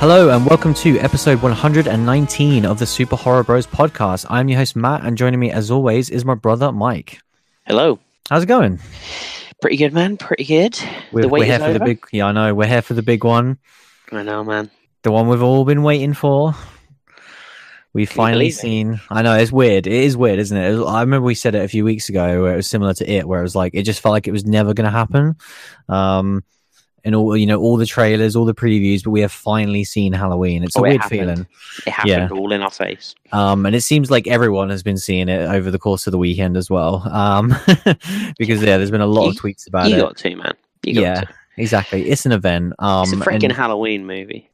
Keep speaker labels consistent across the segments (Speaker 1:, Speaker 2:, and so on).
Speaker 1: Hello and welcome to episode 119 of the Super Horror Bros podcast. I'm your host Matt, and joining me as always is my brother Mike.
Speaker 2: Hello.
Speaker 1: How's it going?
Speaker 2: Pretty good, man. Pretty good.
Speaker 1: We're, we're here for the big. Yeah, I know. We're here for the big one,
Speaker 2: I know, man.
Speaker 1: the one we've all been waiting for. We've
Speaker 2: Can
Speaker 1: finally
Speaker 2: it?
Speaker 1: seen. I know it's weird. It is weird, isn't it? I remember we said it a few weeks ago, where it was similar to it, where it was like it just felt like it was never going to happen. Um, and all you know, all the trailers, all the previews, but we have finally seen Halloween. It's a
Speaker 2: Oh, it
Speaker 1: weird feeling.
Speaker 2: It happened
Speaker 1: Yeah.
Speaker 2: all in our face.
Speaker 1: Um, and it seems like everyone has been seeing it over the course of the weekend as well. Um, because yeah, there's been a lot of tweets about
Speaker 2: you
Speaker 1: it.
Speaker 2: got to, man. You got
Speaker 1: yeah,
Speaker 2: to.
Speaker 1: exactly. It's an event. Um,
Speaker 2: It's a
Speaker 1: and-
Speaker 2: freaking Halloween movie.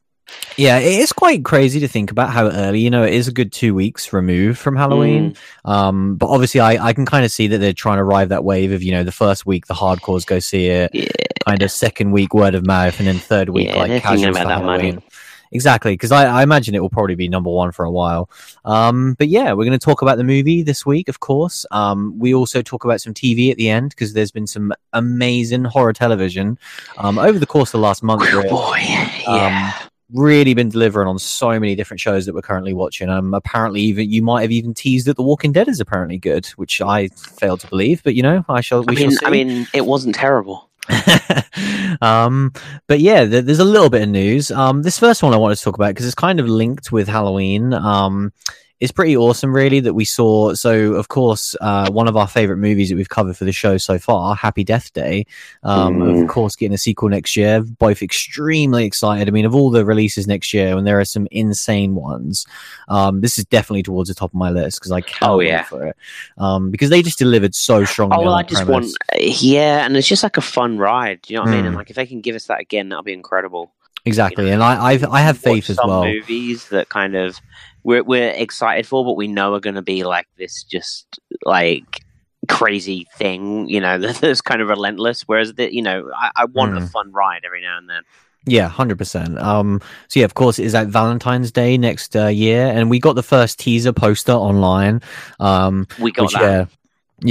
Speaker 1: Yeah, it is quite crazy to think about how early. You know, it is a good two weeks removed from Halloween.
Speaker 2: Mm.
Speaker 1: Um, but obviously, I I can kind of see that they're trying to ride that wave of you know the first week the hardcores go see it,
Speaker 2: Yeah.
Speaker 1: kind of second week word of mouth, and then third week
Speaker 2: Yeah,
Speaker 1: like casuals
Speaker 2: about that money.
Speaker 1: Halloween. Exactly, because I, I imagine it will probably be number one for a while. Um, but yeah, we're going to talk about the movie this week, of course. Um, we also talk about some TV at the end because there's been some amazing horror television um, over the course of the last month.
Speaker 2: Oh, boy. Yeah.
Speaker 1: Really been delivering on so many different shows that we're currently watching. Um, apparently, even you might have even teased that The Walking Dead is apparently good, which I failed to believe. But you know, I shall.
Speaker 2: I mean,
Speaker 1: shall.
Speaker 2: I mean, it wasn't terrible.
Speaker 1: um, but yeah, th- there's a little bit of news. Um, this first one I wanted to talk about because it's kind of linked with Halloween. Um, it's pretty awesome, really, that we saw. So, of course, uh, one of our favorite movies that we've covered for the show so far, Happy Death Day, um,
Speaker 2: Mm.
Speaker 1: of course, getting a sequel next year. Both extremely excited. I mean, of all the releases next year, and there are some insane ones, um, this is definitely towards the top of my list because I can't
Speaker 2: Oh,
Speaker 1: wait
Speaker 2: yeah.
Speaker 1: for it. Um, because they just delivered so strongly.
Speaker 2: Oh, well, I just
Speaker 1: premise.
Speaker 2: want, yeah, and it's just like a fun ride. Do you know what I mean?
Speaker 1: Mm.
Speaker 2: And like, if they can give us that again, that'll be incredible.
Speaker 1: exactly, and I I've, I have faith as
Speaker 2: some
Speaker 1: well.
Speaker 2: Movies that kind of we're we're excited for, but we know are going to be like this, just like crazy thing. You know, that's kind of relentless. Whereas the, you know, I, I want a
Speaker 1: Mm.
Speaker 2: fun ride every now and then.
Speaker 1: Yeah, hundred percent. Um, so yeah, of course, it is at Valentine's Day next uh, year, and we got the first teaser poster online. Um,
Speaker 2: We got
Speaker 1: which
Speaker 2: that.
Speaker 1: yeah,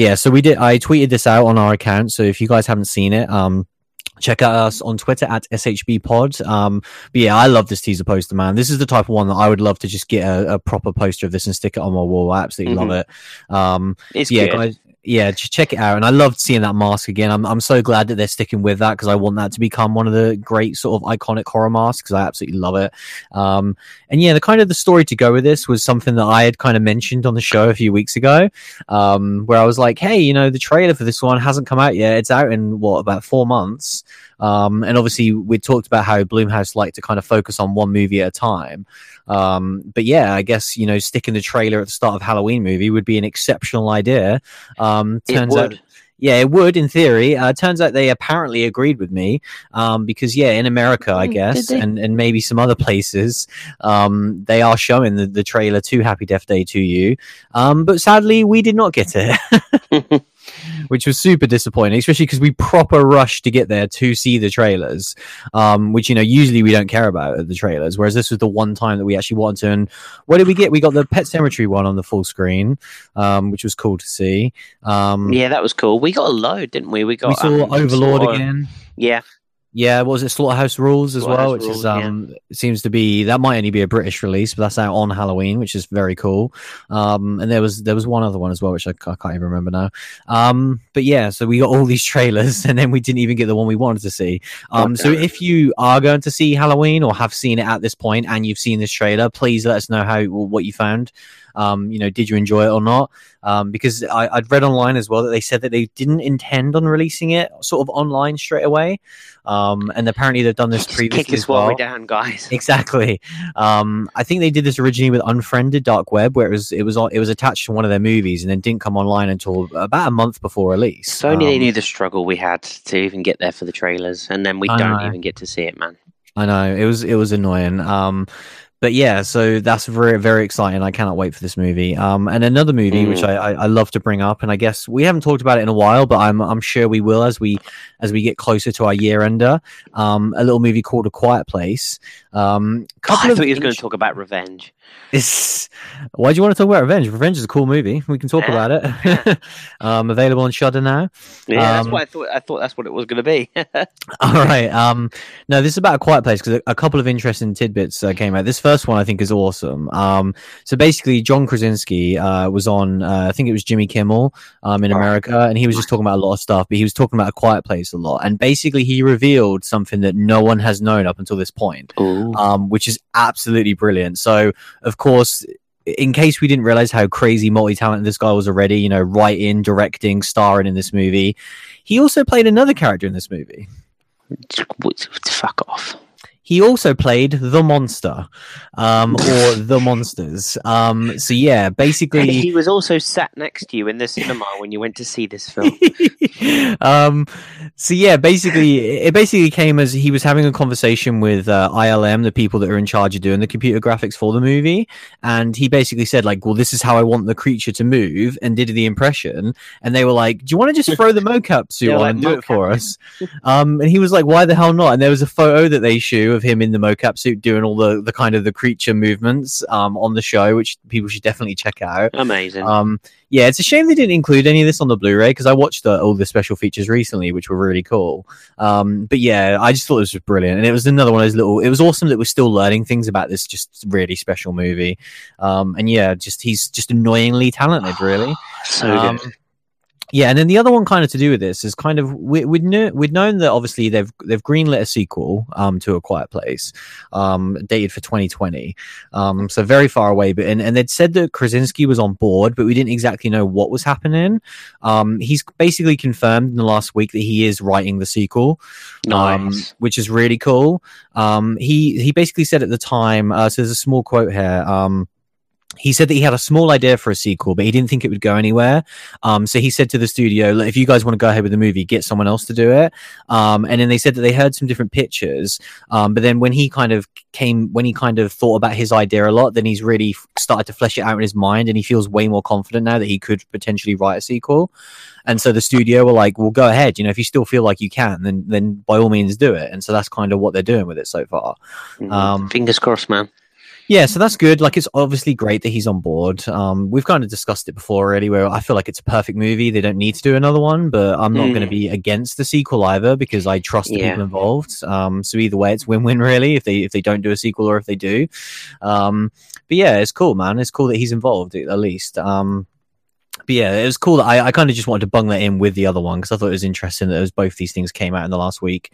Speaker 1: yeah. So we did. I tweeted this out on our account. So if you guys haven't seen it, um, check out us on Twitter at SHB Pod. Um, but yeah, I love this teaser poster, man. This is the type of one that I would love to just get a, a proper poster of this and stick it on my wall. I absolutely love it. Um,
Speaker 2: It's
Speaker 1: yeah,
Speaker 2: good.
Speaker 1: guys. Yeah, just check it out. And I loved seeing that mask again. I'm I'm so glad that they're sticking with that because I want that to become one of the great sort of iconic horror masks because I absolutely love it. Um, and yeah, the kind of the story to go with this was something that I had kind of mentioned on the show a few weeks ago, um, where I was like, hey, you know, the trailer for this one hasn't come out yet. It's out in what about four months. Um, and obviously we talked about how Blumhouse like to kind of focus on one movie at a time. Um, but yeah, I guess you know sticking the trailer at the start of Halloween movie would be an exceptional idea. Um,
Speaker 2: it
Speaker 1: turns
Speaker 2: would.
Speaker 1: out, yeah, it would in theory. Uh, turns out they apparently agreed with me um, because yeah, in America, I
Speaker 2: Mm,
Speaker 1: guess, and and maybe some other places, um, they are showing the, the trailer to Happy Death Day 2U. Um, but sadly, we did not get it. which was super disappointing, especially because we proper rushed to get there to see the trailers, um, which you know usually we don't care about the trailers. Whereas this was the one time that we actually wanted to. And what did we get? We got the Pet Sematary one on the full screen, um, which was cool to see. Um,
Speaker 2: yeah, that was cool. We got a load, didn't we? We got
Speaker 1: we saw
Speaker 2: um,
Speaker 1: Overlord
Speaker 2: of-
Speaker 1: again.
Speaker 2: Yeah,
Speaker 1: Yeah, what was it Slaughterhouse Rules as well,
Speaker 2: Slaughterhouse
Speaker 1: which is
Speaker 2: Rules, yeah.
Speaker 1: um seems to be that might only be a British release, but that's out on Halloween, which is very cool. Um, and there was there was one other one as well, which I, I can't even remember now. Um, but yeah, so we got all these trailers, and then we didn't even get the one we wanted to see. Um, so if you are going to see Halloween or have seen it at this point and you've seen this trailer, please let us know how what you found. Um, you know, did you enjoy it or not? Um, because I, I'd read online as well that they said that they didn't intend on releasing it sort of online straight away. Um, and apparently they've done this
Speaker 2: just
Speaker 1: previously
Speaker 2: kick this
Speaker 1: as well.
Speaker 2: down, guys.
Speaker 1: Exactly. Um, I think they did this originally with Unfriended Dark Web, where it was it was it was attached to one of their movies, and then didn't come online until about a month before release.
Speaker 2: So only they
Speaker 1: Um,
Speaker 2: knew the struggle we had to even get there for the trailers, and then we
Speaker 1: I
Speaker 2: don't
Speaker 1: know.
Speaker 2: even get to see it, man.
Speaker 1: I know it was it was annoying. Um, but yeah, so that's very very exciting. I cannot wait for this movie. Um, and another movie
Speaker 2: Mm.
Speaker 1: which I, I I love to bring up, and I guess we haven't talked about it in a while, but I'm I'm sure we will as we as we get closer to our year ender. Um, a little movie called A Quiet Place. Um,
Speaker 2: Oh, I
Speaker 1: of
Speaker 2: thought you was going to talk about revenge.
Speaker 1: It's why do you want to talk about Revenge? Revenge is a cool movie. We can talk
Speaker 2: Yeah,
Speaker 1: about it. um, available on Shudder now.
Speaker 2: Yeah, that's
Speaker 1: Um,
Speaker 2: what I thought. I thought that's what it was going to be.
Speaker 1: All right. Um, no, this is about a quiet place because a, a couple of interesting tidbits uh, came out. This first one I think is awesome. Um, so basically, John Krasinski uh, was on, uh, I think it was Jimmy Kimmel um, in America, and he was just talking about a lot of stuff, but he was talking about a quiet place a lot. And basically, he revealed something that no one has known up until this point um, which is absolutely brilliant. So, of course, in case we didn't realize how crazy multi-talented this guy was already, you know, writing, directing, starring in this movie, he also played another character in this movie.
Speaker 2: Fuck off.
Speaker 1: He also played the monster, um, or the monsters. Um, so yeah,
Speaker 2: And
Speaker 1: basically,
Speaker 2: he was also sat next to you in the cinema when you went to see this film.
Speaker 1: um, so yeah, basically, it basically came as he was having a conversation with uh, ILM, the people that are in charge of doing the computer graphics for the movie, and he basically said like, "Well, this is how I want the creature to move," and did the impression, and they were like, "Do you want to just throw the mocap suit
Speaker 2: They're
Speaker 1: on
Speaker 2: like,
Speaker 1: and do it for us?" Um, and he was like, "Why the hell not?" And there was a photo that they show of him in the mocap suit doing all the the kind of the creature movements um, on the show, which people should definitely check out.
Speaker 2: Amazing.
Speaker 1: Um, yeah, it's a shame they didn't include any of this on the Blu-ray because I watched the, all the special features recently, which were really cool. Um, but yeah, I just thought this was brilliant, and it was another one of those little. It was awesome that we're still learning things about this just really special movie. Um, and yeah, just he's just annoyingly talented, really.
Speaker 2: so
Speaker 1: Um,
Speaker 2: good.
Speaker 1: Yeah, and then the other one kind of to do with this is kind of we, we'd knew, we'd known that obviously they've they've greenlit a sequel um, to A Quiet Place, um, dated for 2020, um, so very far away. But and, and they'd said that Krasinski was on board, but we didn't exactly know what was happening. Um, he's basically confirmed in the last week that he is writing the sequel, um,
Speaker 2: Nice.
Speaker 1: which is really cool. Um, he he basically said at the time. Uh, so there's a small quote here. Um, he said that he had a small idea for a sequel, but he didn't think it would go anywhere. Um, so he said to the studio, if you guys want to go ahead with the movie, get someone else to do it. Um, and then they said that they heard some different pictures. Um, but then when he kind of came, when he kind of thought about his idea a lot, then he's really started to flesh it out in his mind, and he feels way more confident now that he could potentially write a sequel. And so the studio were like, "Well, go ahead. You know, if you still feel like you can, then then by all means do it." And so that's kind of what they're doing with it so far.
Speaker 2: Mhm.
Speaker 1: um,
Speaker 2: Fingers crossed, man.
Speaker 1: Yeah, so that's good. Like, it's obviously great that he's on board. Um, we've kind of discussed it before already, where I feel like it's a perfect movie. They don't need to do another one, but I'm not
Speaker 2: Mm.
Speaker 1: going to be against the sequel either because I trust the
Speaker 2: Yeah.
Speaker 1: people involved. Um, so either way, it's win-win really if they if they don't do a sequel or if they do. Um, but yeah, it's cool, man. It's cool that he's involved at least. Um, but yeah, it was cool. That I, I kind of just wanted to bung that in with the other one because I thought it was interesting that it was both these things came out in the last week.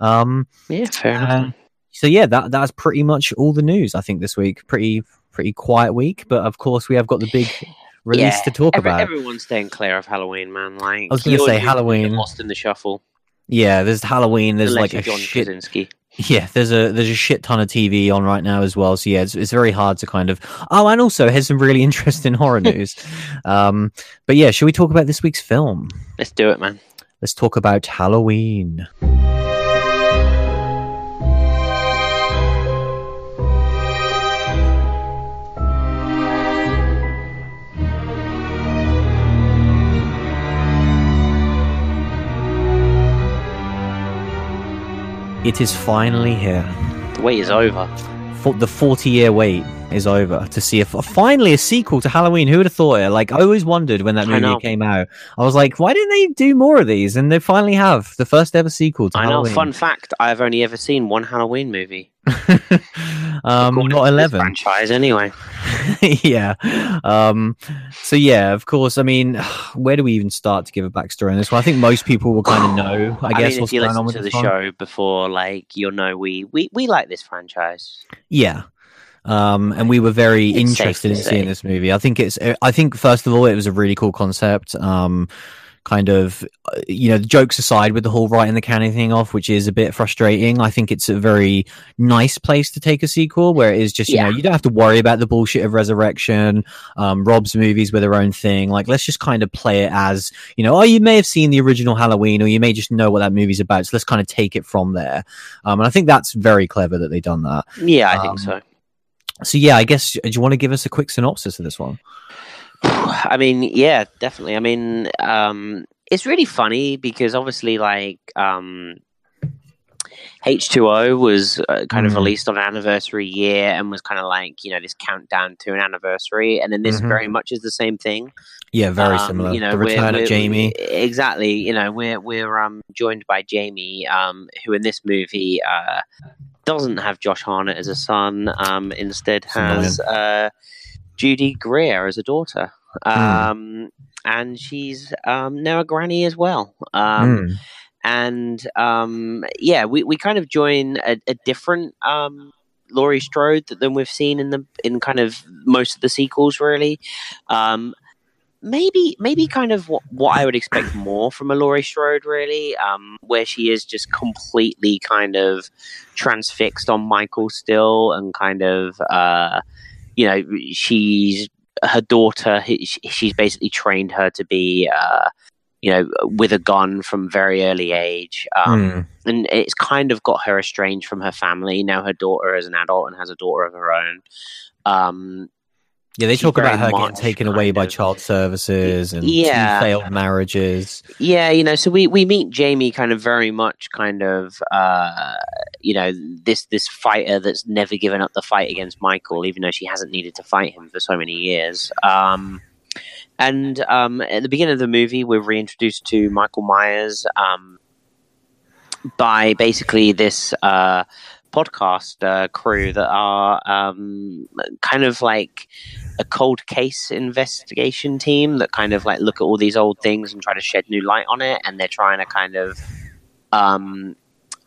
Speaker 1: Um,
Speaker 2: Yeah, fair enough.
Speaker 1: uh, so yeah, that that's pretty much all the news I think this week. Pretty pretty quiet week, but of course we have got the big release
Speaker 2: Yeah,
Speaker 1: to talk
Speaker 2: Every,
Speaker 1: about.
Speaker 2: everyone's staying clear of Halloween, man. Like
Speaker 1: I was gonna say
Speaker 2: you- you
Speaker 1: Halloween.
Speaker 2: lost in the shuffle.
Speaker 1: Yeah, there's Halloween. There's
Speaker 2: unless
Speaker 1: like a
Speaker 2: John
Speaker 1: shit.
Speaker 2: Krasinski.
Speaker 1: Yeah, there's a there's a shit ton of TV on right now as well. So yeah, it's, it's very hard to kind of. Oh, and also has some really interesting horror news. um, but yeah, should we talk about this week's film?
Speaker 2: Let's do it, man.
Speaker 1: Let's talk about Halloween. It is finally here.
Speaker 2: The wait is over.
Speaker 1: For the 40 year wait is over to see if finally a sequel to Halloween. Who would have thought it? Like, I always wondered when that movie came out. I was like, why didn't they do more of these? And they finally have the first ever sequel to Halloween.
Speaker 2: I know.
Speaker 1: Halloween.
Speaker 2: Fun fact: I've only ever seen one Halloween movie.
Speaker 1: um, not 11.
Speaker 2: franchise, anyway.
Speaker 1: yeah. Um, so yeah, of course. I mean, where do we even start to give a backstory on this one? I think most people will kind of know. I,
Speaker 2: I,
Speaker 1: guess
Speaker 2: mean,
Speaker 1: what's
Speaker 2: if you
Speaker 1: going on with
Speaker 2: to the
Speaker 1: one.
Speaker 2: show before, like you'll know we we we like this franchise.
Speaker 1: Yeah. Um, and we were very
Speaker 2: It's
Speaker 1: interested in seeing
Speaker 2: say.
Speaker 1: this movie. I think it's, I think first of all, it was a really cool concept. Um, kind of, uh, you know, the jokes aside with the whole writing the canon thing off, which is a bit frustrating. I think it's a very nice place to take a sequel where it is just, you
Speaker 2: Yeah.
Speaker 1: know, you don't have to worry about the bullshit of resurrection, um, Rob's movies with their own thing. Like, let's just kind of play it as, you know, oh, you may have seen the original Halloween or you may just know what that movie's about. So let's kind of take it from there. Um, and I think that's very clever that they've done that.
Speaker 2: Yeah, I
Speaker 1: Um,
Speaker 2: think so.
Speaker 1: so yeah, I guess do you want to give us a quick synopsis of this one?
Speaker 2: I mean, yeah, definitely. I mean, um, it's really funny because obviously, like, um, H2O was uh, kind of
Speaker 1: Mhm.
Speaker 2: released on an anniversary year and was kind of like, you know, this countdown to an anniversary. And then this
Speaker 1: Mhm.
Speaker 2: very much is the same thing.
Speaker 1: Yeah, very
Speaker 2: Um,
Speaker 1: similar.
Speaker 2: You know,
Speaker 1: the return of Jamie.
Speaker 2: Exactly. You know, we're we're um joined by Jamie, um, who in this movie uh doesn't have Josh Hartnett as a son. Um, instead has uh Judy Greer as a daughter.
Speaker 1: Hmm.
Speaker 2: Um, and she's um now a granny as well. Um,
Speaker 1: Mm.
Speaker 2: and um, yeah, we, we kind of join a, a different um, Laurie Strode than we've seen in the in kind of most of the sequels, really. Um, maybe maybe kind of what, what I would expect more from a Laurie Strode, really, um, where she is just completely kind of transfixed on Michael still, and kind of uh, you know she's her daughter. She's basically trained her to be. Uh, you know, with a gun from very early age. Um,
Speaker 1: Mm.
Speaker 2: and it's kind of got her estranged from her family. Now her daughter is an adult and has a daughter of her own. Um,
Speaker 1: Yeah, they talk about her getting taken away by child services and
Speaker 2: Yeah.
Speaker 1: two failed marriages.
Speaker 2: yeah, you know, so we, we meet Jamie kind of very much kind of, uh, you know, this this fighter that's never given up the fight against Michael, even though she hasn't needed to fight him for so many years. Um, and um, at the beginning of the movie, we're reintroduced to Michael Myers um, by basically this uh, podcast uh, crew that are um, kind of like a cold case investigation team that kind of like look at all these old things and try to shed new light on it, and they're trying to kind of um,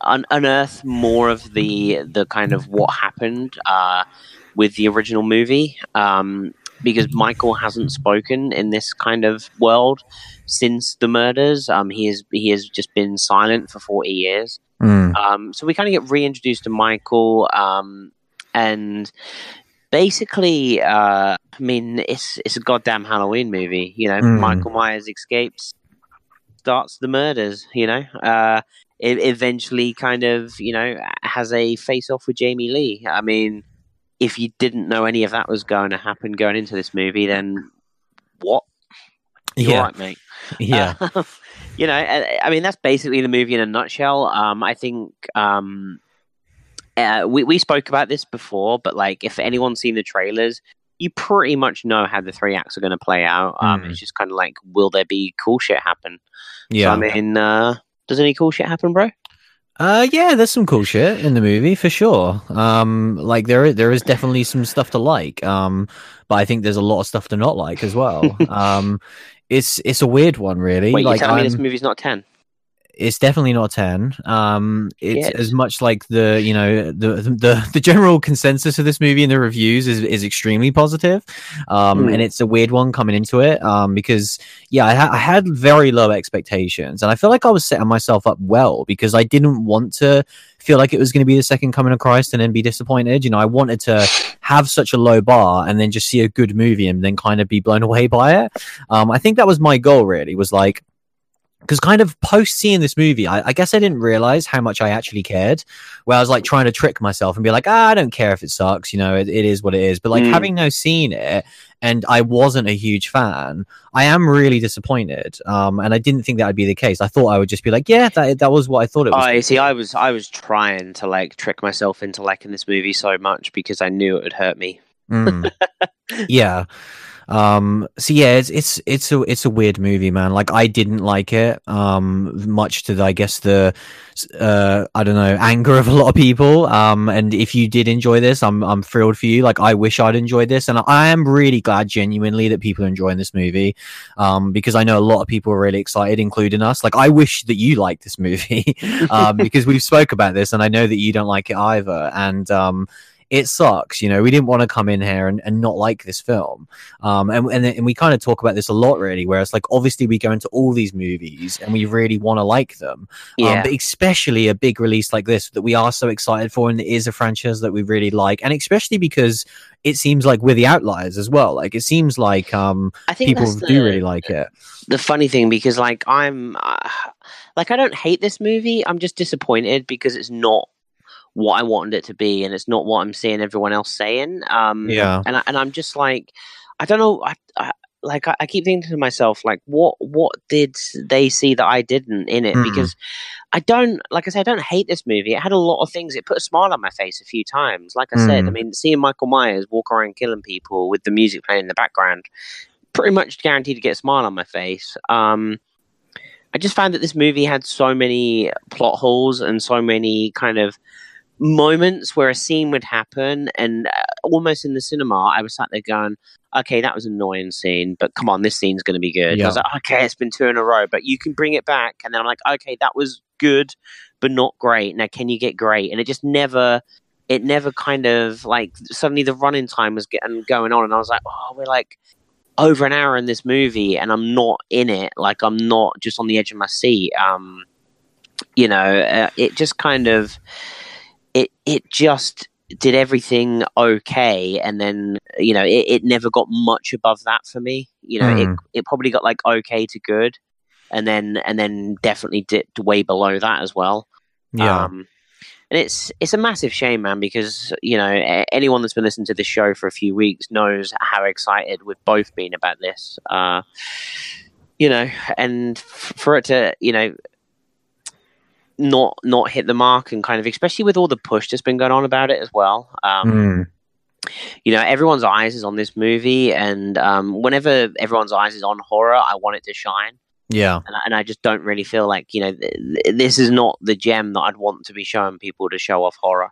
Speaker 2: un- unearth more of the the kind of what happened uh, with the original movie. Um, because Michael hasn't spoken in this kind of world since the murders. Um, he has he has just been silent for forty years.
Speaker 1: Mm.
Speaker 2: Um, so we kind of get reintroduced to Michael, um, and basically, uh, I mean, it's it's a goddamn Halloween movie. You know,
Speaker 1: Mm.
Speaker 2: Michael Myers escapes, starts the murders. You know, uh, it eventually kind of you know has a face off with Jamie Lee. I mean, if you didn't know any of that was going to happen going into this movie, then what? You're
Speaker 1: Yeah,
Speaker 2: right, mate.
Speaker 1: yeah.
Speaker 2: Uh, you know, I, I mean, that's basically the movie in a nutshell. Um, I think um, uh, we we spoke about this before, but like, if anyone's seen the trailers, you pretty much know how the three acts are going to play out. Um,
Speaker 1: Mm.
Speaker 2: It's just kind of like, will there be cool shit happen?
Speaker 1: yeah.
Speaker 2: So, I mean, uh, does any cool shit happen, bro?
Speaker 1: Uh, yeah, there's some cool shit in the movie for sure. Um, like there, is, there is definitely some stuff to like. Um, but I think there's a lot of stuff to not like as well. um, it's it's a weird one, really.
Speaker 2: Wait,
Speaker 1: like
Speaker 2: you're telling me this movie's not ten?
Speaker 1: It's definitely not 10 um it's as much like the you know the the the general consensus of this movie and the reviews is is extremely positive. Um
Speaker 2: Hmm.
Speaker 1: and it's a weird one coming into it um because yeah I, ha- I had very low expectations and i feel like i was setting myself up well because i didn't want to feel like it was going to be the second coming of christ and then be disappointed. You know i wanted to have such a low bar and then just see a good movie and then kind of be blown away by it. Um i think that was my goal really was like because kind of post seeing this movie, I, I guess I didn't realize how much I actually cared. Where I was like trying to trick myself and be like, ah, I don't care if it sucks, you know, it, it is what it is. But like
Speaker 2: Mm.
Speaker 1: having now seen it, and I wasn't a huge fan, I am really disappointed. Um, and I didn't think that would be the case. I thought I would just be like, yeah, that that was what I thought it was.
Speaker 2: I see. I was I was trying to like trick myself into liking this movie so much because I knew it would hurt me.
Speaker 1: Mm. yeah. Um so yeah, it's it's it's a it's a weird movie, man. Like I didn't like it um much to the, I guess the uh I don't know, anger of a lot of people. Um and if you did enjoy this, I'm I'm thrilled for you. Like I wish I'd enjoyed this and I am really glad genuinely that people are enjoying this movie. Um because I know a lot of people are really excited including us. Like I wish that you like this movie. um because we've spoke about this and I know that you don't like it either and um it sucks. You know, we didn't want to come in here and, and not like this film. Um, and, and, and we kind of talk about this a lot, really, where it's like, obviously, we go into all these movies and we really want to like them.
Speaker 2: Yeah,
Speaker 1: Um, but especially a big release like this that we are so excited for and it is a franchise that we really like. And especially because it seems like we're the outliers as well. Like, it seems like um,
Speaker 2: I think
Speaker 1: people
Speaker 2: that's
Speaker 1: do really like it.
Speaker 2: the funny thing because like I'm uh, like I don't hate this movie. I'm just disappointed because it's not what I wanted it to be, and it's not what I'm seeing everyone else saying. Um,
Speaker 1: Yeah.
Speaker 2: and I, and I'm just like, I don't know. I, I like I, keep thinking to myself, like, what what did they see that I didn't in it?
Speaker 1: Mm.
Speaker 2: Because I don't, like I said, I don't hate this movie. It had a lot of things. It put a smile on my face a few times. Like I said, I
Speaker 1: Mm.
Speaker 2: mean, seeing Michael Myers walk around killing people with the music playing in the background, pretty much guaranteed to get a smile on my face. Um, I just found that this movie had so many plot holes and so many kind of moments where a scene would happen, and uh, almost in the cinema, I was sat there going, "Okay, that was an annoying scene, but come on, this scene's going to be good." And I was like, "Okay, it's been two in a row, but you can bring it back." And then I'm like, "Okay, that was good, but not great. Now, can you get great?" And it just never. It never kind of like suddenly the running time was getting going on, and I was like, "Oh, we're like over an hour in this movie and I'm not in it. Like I'm not just on the edge of my seat. Um, you know, uh, it just kind of it it just did everything okay, and then you know it, it never got much above that for me. You know, it
Speaker 1: Mm.
Speaker 2: it probably got like okay to good, and then and then definitely dipped way below that as well.
Speaker 1: Yeah.
Speaker 2: Um, and it's it's a massive shame, man, because you know anyone that's been listening to this show for a few weeks knows how excited we've both been about this. Uh, you know, and f- for it to you know not not hit the mark and kind of especially with all the push that's been going on about it as well. Um,
Speaker 1: Mm.
Speaker 2: You know, everyone's eyes is on this movie, and um, whenever everyone's eyes is on horror, I want it to shine
Speaker 1: Yeah.
Speaker 2: and I, and I just don't really feel like you know th- th- this is not the gem that I'd want to be showing people to show off horror.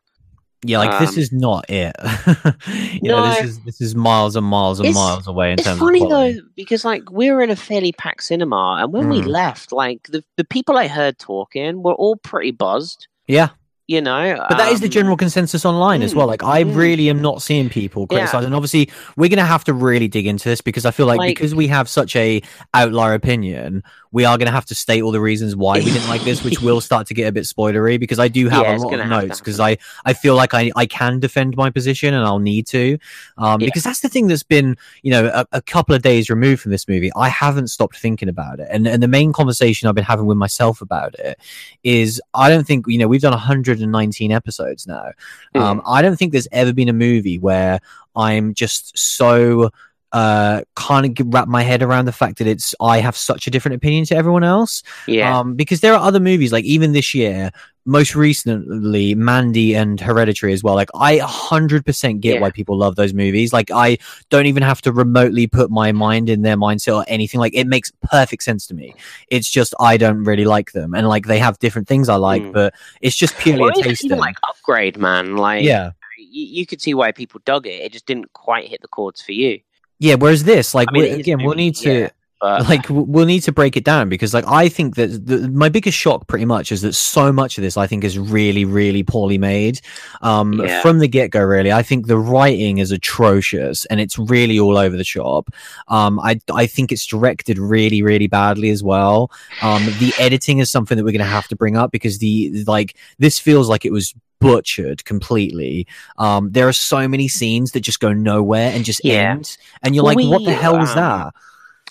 Speaker 1: Yeah, like this
Speaker 2: Um,
Speaker 1: is not it. you know, this is this is miles and miles and miles away in
Speaker 2: It's
Speaker 1: terms
Speaker 2: funny though because like we were in a fairly packed cinema, and when we
Speaker 1: Mm.
Speaker 2: left, like the the people I heard talking were all pretty buzzed.
Speaker 1: Yeah,
Speaker 2: You know,
Speaker 1: but that is the
Speaker 2: Um,
Speaker 1: general consensus online as
Speaker 2: mm,
Speaker 1: well. Like, I
Speaker 2: mm.
Speaker 1: really am not seeing people
Speaker 2: Yeah.
Speaker 1: criticize, and obviously, we're going to have to really dig into this because I feel like,
Speaker 2: Like-
Speaker 1: because we have such a outlier opinion, we are going to have to state all the reasons why we didn't like this, which will start to get a bit spoilery because I do have
Speaker 2: Yeah,
Speaker 1: a lot of notes because I I feel like I I can defend my position and I'll need to, um,
Speaker 2: Yeah.
Speaker 1: because that's the thing that's been you know a, a couple of days removed from this movie. I haven't stopped thinking about it, and and the main conversation I've been having with myself about it is I don't think you know we've done 119 episodes now. Um, I don't think there's ever been a movie where I'm just so uh can't wrap my head around the fact that it's I have such a different opinion to everyone else.
Speaker 2: yeah,
Speaker 1: Um, because there are other movies like even this year, most recently Mandy and Hereditary as well. Like I 100% get
Speaker 2: Yeah.
Speaker 1: why people love those movies. Like I don't even have to remotely put my mind in their mindset or anything. Like it makes perfect sense to me. It's just I don't really like them, and like they have different things I like,
Speaker 2: Mm.
Speaker 1: but it's just purely
Speaker 2: Or
Speaker 1: a taste
Speaker 2: even like upgrade, man. Like
Speaker 1: yeah.
Speaker 2: you, you could see why people dug it. It just didn't quite hit the chords for you.
Speaker 1: Yeah, whereas this, like,
Speaker 2: I mean,
Speaker 1: we-
Speaker 2: it is
Speaker 1: again, we'll need to,
Speaker 2: yeah, But
Speaker 1: like, we'll need to break it down because, like, I think that the, my biggest shock, pretty much, is that so much of this, I think, is really, really poorly made, um,
Speaker 2: Yeah.
Speaker 1: from the get go. Really, I think the writing is atrocious and it's really all over the shop. Um, I, I think it's directed really, really badly as well. Um, the editing is something that we're going to have to bring up because the like this feels like it was butchered completely. Um, there are so many scenes that just go nowhere and just
Speaker 2: Yeah.
Speaker 1: end, and you're like, what the hell was
Speaker 2: um,
Speaker 1: that?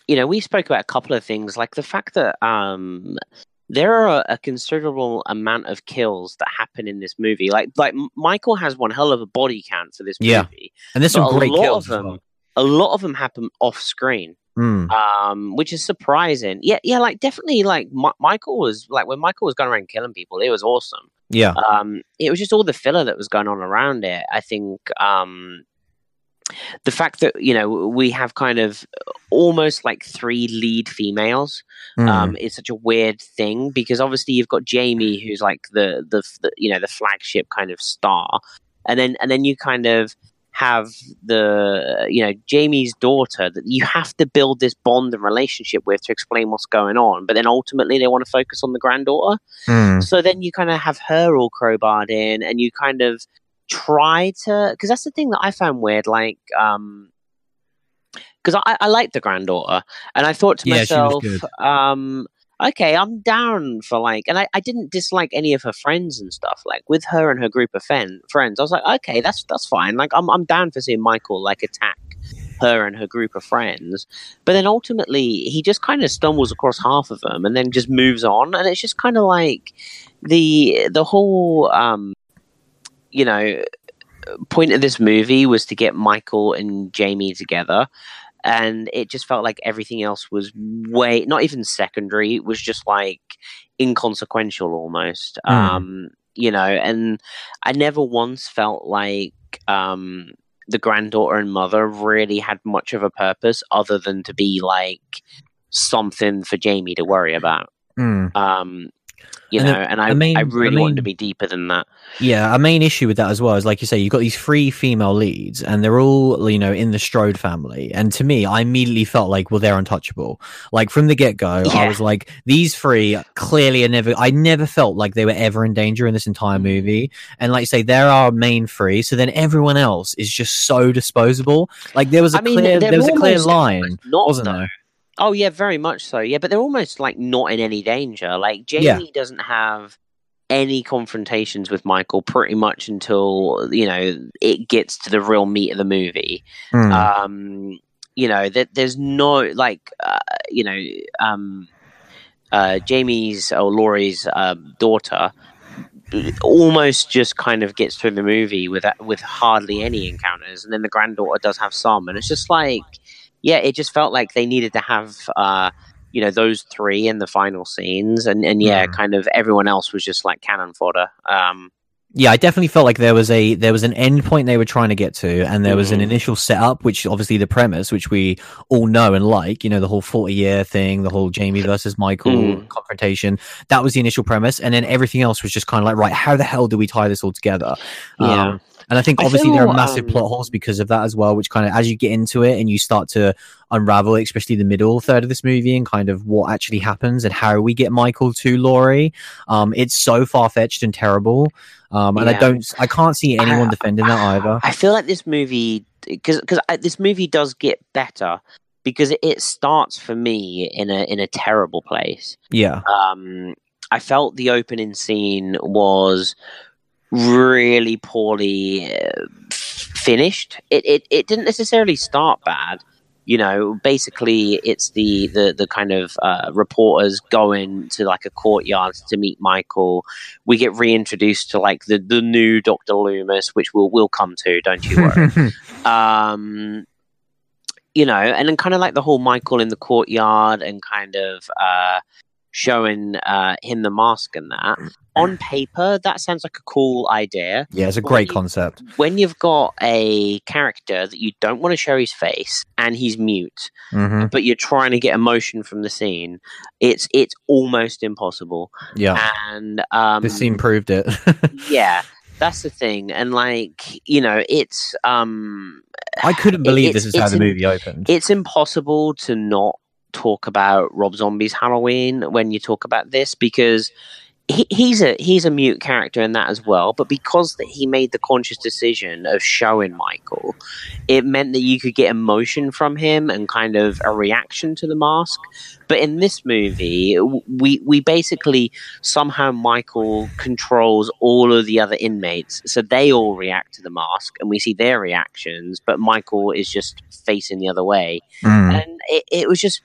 Speaker 2: You know, we spoke about a couple of things, like the fact that um, there are a, a considerable amount of kills that happen in this movie. Like, like Michael has one hell of a body count for this
Speaker 1: Yeah.
Speaker 2: movie.
Speaker 1: And there's some
Speaker 2: a
Speaker 1: great
Speaker 2: lot
Speaker 1: kills.
Speaker 2: of them-
Speaker 1: well.
Speaker 2: A lot of them happen off screen,
Speaker 1: Mm,
Speaker 2: um, which is surprising. Yeah, yeah, like definitely, like Mi- Michael was like when Michael was going around killing people, it was awesome.
Speaker 1: yeah,
Speaker 2: um, it was just all the filler that was going on around it. I think um, the fact that you know we have kind of almost like three lead females
Speaker 1: mm,
Speaker 2: um, is such a weird thing because obviously you've got Jamie who's like the, the the you know the flagship kind of star, and then and then you kind of have the you know Jamie's daughter that you have to build this bond and relationship with to explain what's going on, but then ultimately they want to focus on the granddaughter.
Speaker 1: mm.
Speaker 2: So then you kind of have her all crowbarred in, and you kind of try to because that's the thing that I found weird. Like, um, because I, I like the granddaughter, and I thought to
Speaker 1: Yeah,
Speaker 2: myself, um, okay, I'm down for like, and I, I didn't dislike any of her friends and stuff. Like with her and her group of fen- friends, I was like, okay, that's that's fine. Like I'm I'm down for seeing Michael like attack her and her group of friends. But then ultimately, he just kind of stumbles across half of them and then just moves on. And it's just kind of like the the whole um, you know, point of this movie was to get Michael and Jamie together. And it just felt like everything else was way not even secondary. It was just like inconsequential almost.
Speaker 1: Mm.
Speaker 2: Um, you know, and I never once felt like um the granddaughter and mother really had much of a purpose other than to be like something for Jamie to worry about.
Speaker 1: Mm.
Speaker 2: Um, you
Speaker 1: And
Speaker 2: know,
Speaker 1: the-
Speaker 2: and I,
Speaker 1: main-
Speaker 2: I really wanted to be deeper than that.
Speaker 1: Yeah, a main issue with that as well is like you say, you've got these three female leads, and they're all you know in the Strode family. And to me, I immediately felt like, well, they're untouchable. Like from the get go, I was like, these three clearly are never. I never felt like they were ever in danger in this entire mm. movie. And like you say, they're our main three. So then everyone else is just so disposable. Like there was a
Speaker 2: I mean,
Speaker 1: clear, there was a clear line,
Speaker 2: Not
Speaker 1: wasn't
Speaker 2: though.
Speaker 1: there?
Speaker 2: Oh yeah, very much so. Yeah, but they're almost like not in any danger. Like Jamie
Speaker 1: Yeah.
Speaker 2: doesn't have any confrontations with Michael pretty much until you know it gets to the real meat of the movie.
Speaker 1: Mm.
Speaker 2: Um, you know that there's no like uh, you know um, uh, Jamie's or Laurie's um, daughter almost just kind of gets through the movie with with hardly any encounters, and then the granddaughter does have some, and it's just like, yeah, it just felt like they needed to have. Uh, you know those three in the final scenes, and and yeah,
Speaker 1: Mm.
Speaker 2: kind of everyone else was just like cannon fodder. Um,
Speaker 1: yeah, I definitely felt like there was a there was an end point they were trying to get to, and there was an
Speaker 2: Mhm.
Speaker 1: initial setup, which obviously the premise, which we all know and like, you know, the whole forty year thing, the whole Jamie versus Michael
Speaker 2: Mm.
Speaker 1: confrontation. That was the initial premise, and then everything else was just kind of like, right, how the hell do we tie this all together?
Speaker 2: Yeah.
Speaker 1: Um, and I think
Speaker 2: I
Speaker 1: obviously there
Speaker 2: feel,
Speaker 1: are massive
Speaker 2: um,
Speaker 1: plot holes because of that as well, which kind of as you get into it and you start to unravel, especially the middle third of this movie and kind of what actually happens and how we get Michael to Laurie. Um, it's so far fetched and terrible. Um, and I don't, I can't see anyone
Speaker 2: I-
Speaker 1: defending that either.
Speaker 2: I feel like this movie because because this movie does get better because it, it starts for me in a in a terrible place.
Speaker 1: Yeah.
Speaker 2: Um, I felt the opening scene was really poorly uh, finished. It, it it didn't necessarily start bad. You know, basically, it's the the the kind of uh, reporters going to like a courtyard to meet Michael. We get reintroduced to like the the new Doctor Loomis, which we'll we'll come to. Don't you worry um you know and then kind of like the whole michael in the courtyard and kind of uh showing uh him the mask and that on paper that sounds like a cool idea
Speaker 1: yeah, it's a great
Speaker 2: you-
Speaker 1: concept.
Speaker 2: when you've got a character that you don't want to show his face and he's mute
Speaker 1: hmm
Speaker 2: but you're trying to get emotion from the scene it's it's almost impossible
Speaker 1: Yeah.
Speaker 2: and um
Speaker 1: This scene proved it.
Speaker 2: yeah that's the thing and like you know it's um
Speaker 1: I couldn't believe
Speaker 2: it's-
Speaker 1: this is how the movie opened.
Speaker 2: it's impossible to not talk about Rob Zombie's Halloween when you talk about this because he, he's a he's a mute character in that as well. But because that he made the conscious decision of showing Michael, it meant that you could get emotion from him and kind of a reaction to the mask. But in this movie, we we basically somehow Michael controls all of the other inmates, so they all react to the mask, and we see their reactions. But Michael is just facing the other way,
Speaker 1: Mm.
Speaker 2: and it, it was just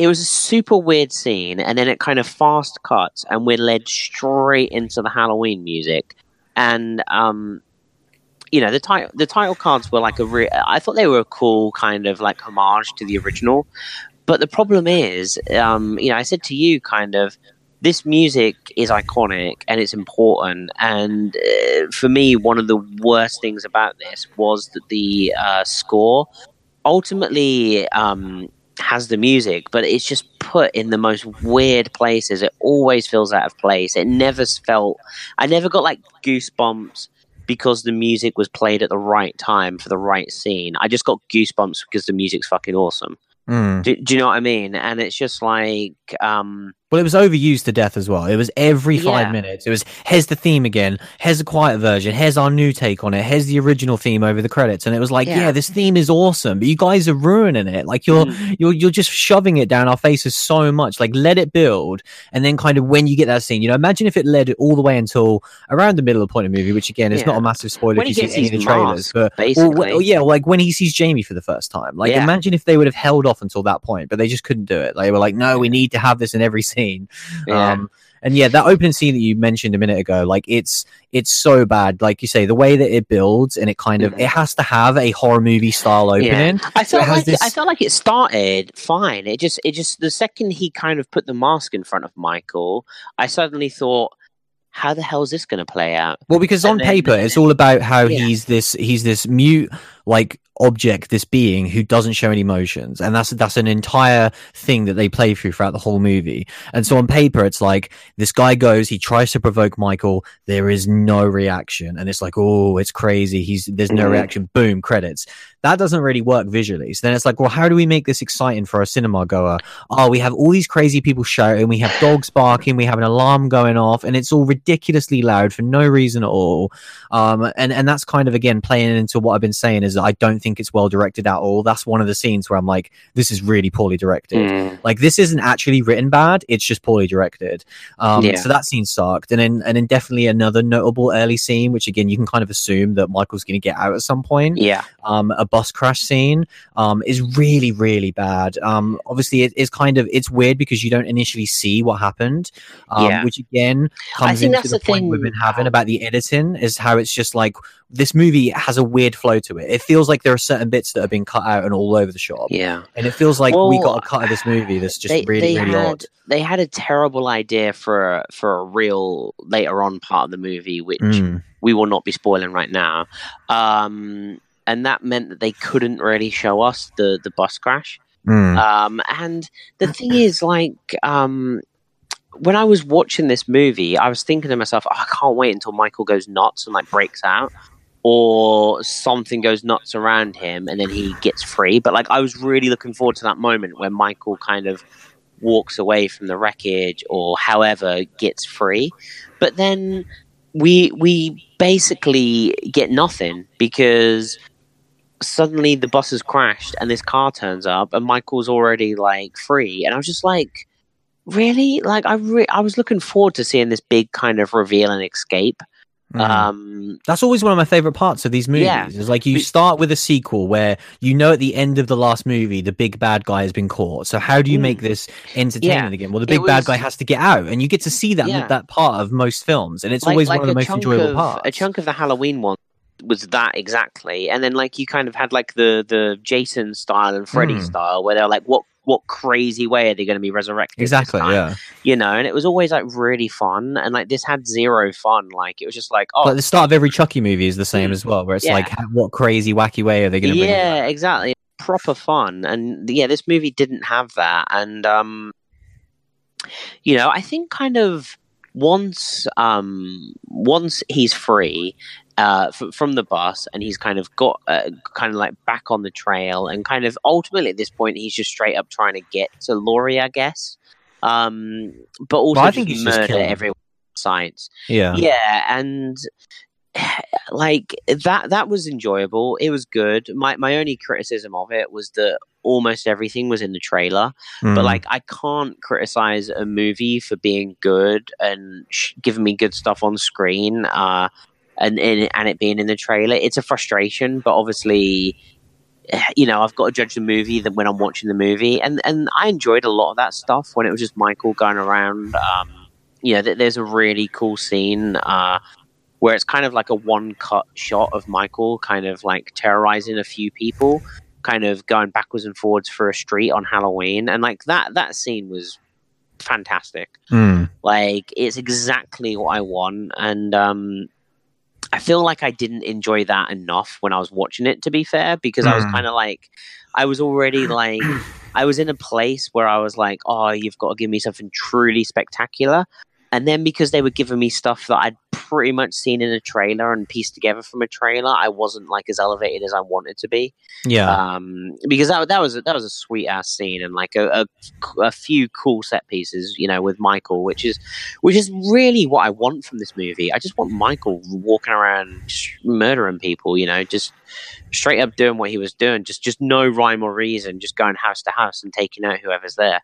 Speaker 2: it was a super weird scene and then it kind of fast cuts and we're led straight into the halloween music. And um you know the title the title cards were like a re- i thought they were a cool kind of like homage to the original. But the problem is um you know i said to you kind of this music is iconic and it's important. And uh, for me one of the worst things about this was that the uh, score ultimately um, has the music, but it's just put in the most weird places. It always feels out of place. It never felt. I never got like goosebumps because the music was played at the right time for the right scene. I just got goosebumps because the music's fucking awesome.
Speaker 1: Mm.
Speaker 2: Do, do you know what I mean? And it's just like, um,
Speaker 1: Well, it was overused to death as well. It was every five
Speaker 2: Yeah.
Speaker 1: minutes. It was here's the theme again. Here's a quiet version. Here's our new take on it. Here's the original theme over the credits. And it was like, yeah,
Speaker 2: Yeah.
Speaker 1: this theme is awesome, but you guys are ruining it. Like you're
Speaker 2: Mm.
Speaker 1: you're you're just shoving it down our faces so much. Like let it build, and then kind of when you get that scene, you know, imagine if it led all the way until around the middle of the point of the movie, which again is
Speaker 2: Yeah.
Speaker 1: not a massive spoiler
Speaker 2: When
Speaker 1: if you see any of the trailers,
Speaker 2: mask,
Speaker 1: but. Or,
Speaker 2: basically.
Speaker 1: yeah, like when he sees Jamie for the first time. Like, imagine if they would have held off until that point, but they just couldn't do it. They were like, "No, we need to have this in every scene.
Speaker 2: Yeah.
Speaker 1: Um, and yeah, that opening scene that you mentioned a minute ago, like it's it's so bad. Like you say, the way that it builds and it kind of
Speaker 2: Mhm.
Speaker 1: it has to have a horror movie style opening.
Speaker 2: I
Speaker 1: So it
Speaker 2: felt like it, I
Speaker 1: this-
Speaker 2: felt like it started fine. It just it just the second he kind of put the mask in front of Michael, I suddenly thought, how the hell is this going to play out?
Speaker 1: Well, because
Speaker 2: And
Speaker 1: on
Speaker 2: then-
Speaker 1: paper, it's all about how
Speaker 2: Yeah.
Speaker 1: he's this he's this mute like object, this being who doesn't show any emotions, and that's that's an entire thing that they play through throughout the whole movie. And so on paper, it's like this guy goes, he tries to provoke Michael, there is no reaction, and it's like, oh, it's crazy. He's there's no
Speaker 2: Mhm.
Speaker 1: reaction. Boom, credits. That doesn't really work visually. So then it's like, well, how do we make this exciting for a cinema goer? Oh, we have all these crazy people shouting, we have dogs barking, we have an alarm going off, and it's all ridiculously loud for no reason at all. Um, and and that's kind of again playing into what I've been saying is that I don't think it's well directed at all. That's one of the scenes where I'm like, this is really poorly directed.
Speaker 2: Mm.
Speaker 1: Like this isn't actually written bad; it's just poorly directed. Um,
Speaker 2: Yeah.
Speaker 1: So that scene sucked, and then and then definitely another notable early scene, which again you can kind of assume that Michael's going to get out at some point
Speaker 2: Yeah,
Speaker 1: um, a bus crash scene um, is really really bad. Um, obviously it is kind of it's weird because you don't initially see what happened. Um,
Speaker 2: Yeah.
Speaker 1: which again comes into the,
Speaker 2: the
Speaker 1: point
Speaker 2: thing-
Speaker 1: we've been having about the editing is how it's just like this movie has a weird flow to it. It feels like there are certain bits that have been cut out and all over the shop.
Speaker 2: Yeah.
Speaker 1: and it feels like we got a cut of this movie that's just
Speaker 2: they,
Speaker 1: really
Speaker 2: they
Speaker 1: really
Speaker 2: had
Speaker 1: odd.
Speaker 2: they had a terrible idea for a, for a real later on part of the movie, which
Speaker 1: Mm,
Speaker 2: we will not be spoiling right now. Um, and that meant that they couldn't really show us the the bus crash.
Speaker 1: mm,
Speaker 2: Um, and the thing is, like, um, when I was watching this movie, I was thinking to myself, oh, I can't wait until Michael goes nuts and like breaks out, or something goes nuts around him, and then he gets free. But like, I was really looking forward to that moment where Michael kind of walks away from the wreckage, or however gets free. But then we we basically get nothing because suddenly the bus has crashed and this car turns up and Michael's already like free and I was just like really like I re- I was looking forward to seeing this big kind of reveal and escape
Speaker 1: mm.
Speaker 2: um
Speaker 1: That's always one of my favorite parts of these movies.
Speaker 2: Yeah.
Speaker 1: Is like you start with a sequel where you know at the end of the last movie the big bad guy has been caught. So how do you
Speaker 2: Mm.
Speaker 1: make this entertaining
Speaker 2: Yeah.
Speaker 1: again? Well, the big bad guy has to get out, and you get to see that
Speaker 2: Yeah.
Speaker 1: that part of most films, and it's
Speaker 2: like,
Speaker 1: always
Speaker 2: like
Speaker 1: one of the most enjoyable
Speaker 2: of,
Speaker 1: parts.
Speaker 2: a chunk of the Halloween one was that exactly and then like you kind of had like the the Jason style and Freddy
Speaker 1: Mm.
Speaker 2: style where they're like what what crazy way are they going to be resurrected
Speaker 1: exactly, yeah.
Speaker 2: you know and it was always like really fun and like this had zero fun like it was just like oh
Speaker 1: But the start of every Chucky movie is the same as well, where it's
Speaker 2: Yeah.
Speaker 1: like, what crazy wacky way are they going to
Speaker 2: yeah exactly proper fun and yeah this movie didn't have that and um you know i think kind of once um once he's free uh f- from the bus and he's kind of got uh, kind of like back on the trail and kind of ultimately at this point he's just straight up trying to get to Laurie i guess. Um but also
Speaker 1: I think
Speaker 2: just
Speaker 1: he's just
Speaker 2: murder
Speaker 1: her.
Speaker 2: everyone sight
Speaker 1: yeah,
Speaker 2: yeah and like that that was enjoyable. It was good. My my only criticism of it was that almost everything was in the trailer but
Speaker 1: Mm.
Speaker 2: like i can't criticize a movie for being good and sh- giving me good stuff on screen. Uh and, and and it being in the trailer it's a frustration but obviously you know i've got to judge the movie that when i'm watching the movie and and i enjoyed a lot of that stuff when it was just michael going around um you know th- there's a really cool scene uh where it's kind of like a one cut shot of michael kind of like terrorizing a few people kind of going backwards and forwards for a street on halloween and like that that scene was fantastic
Speaker 1: Mm.
Speaker 2: like it's exactly what I want, and um, I feel like I didn't enjoy that enough when I was watching it. To be fair, because I was
Speaker 1: Mm.
Speaker 2: kind of like, I was already like, I was in a place where I was like, oh, you've got to give me something truly spectacular, and then because they were giving me stuff that I'd pretty much seen in a trailer and pieced together from a trailer, I wasn't like as elevated as I wanted to be
Speaker 1: yeah.
Speaker 2: um, because that that was a, that was a sweet ass scene and like a, a, a few cool set pieces, you know, with Michael, which is which is really what I want from this movie. I just want Michael walking around murdering people, you know, just straight up doing what he was doing, just just no rhyme or reason, just going house to house and taking out whoever's there.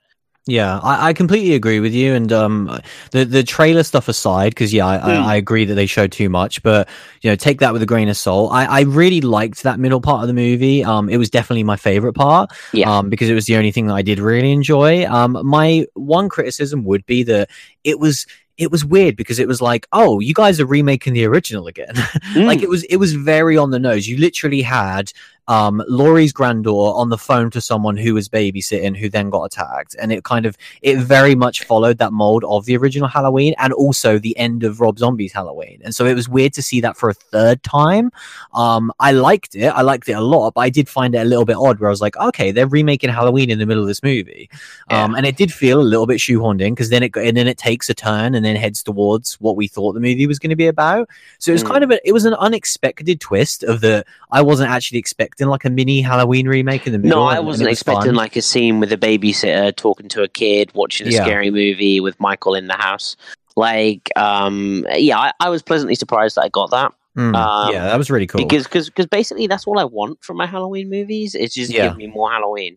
Speaker 1: Yeah, I, I completely agree with you. And um, the the trailer stuff aside, because yeah, I,
Speaker 2: Mm.
Speaker 1: I, I agree that they showed too much. But you know, take that with a grain of salt. I, I really liked that middle part of the movie. Um, it was definitely my favorite part.
Speaker 2: Yeah.
Speaker 1: Um, because it was the only thing that I did really enjoy. Um, my one criticism would be that it was it was weird because it was like, oh, you guys are remaking the original again. like
Speaker 2: Mm.
Speaker 1: it was it was very on the nose. You literally had um Laurie's granddaughter on the phone to someone who was babysitting who then got attacked and it kind of it very much followed that mold of the original Halloween and also the end of Rob Zombie's Halloween. And so it was weird to see that for a third time. Um I liked it. I liked it a lot, but I did find it a little bit odd where I was like, okay, they're remaking Halloween in the middle of this movie. Um and it did feel a little bit shoehorned in because then it and then it takes a turn and then heads towards what we thought the movie was going to be about. So it was
Speaker 2: Mm.
Speaker 1: kind of a, it was an unexpected twist of the I wasn't actually expecting like a mini Halloween remake in the middle.
Speaker 2: No, I wasn't
Speaker 1: was
Speaker 2: expecting
Speaker 1: fun.
Speaker 2: like a scene with a babysitter talking to a kid, watching a
Speaker 1: Yeah.
Speaker 2: scary movie with Michael in the house. Like, um, yeah, I, I was pleasantly surprised that I got that
Speaker 1: Mm,
Speaker 2: um,
Speaker 1: yeah, that was really cool.
Speaker 2: because because because basically that's all I want from my Halloween movies. Is just
Speaker 1: Yeah.
Speaker 2: give me more Halloween.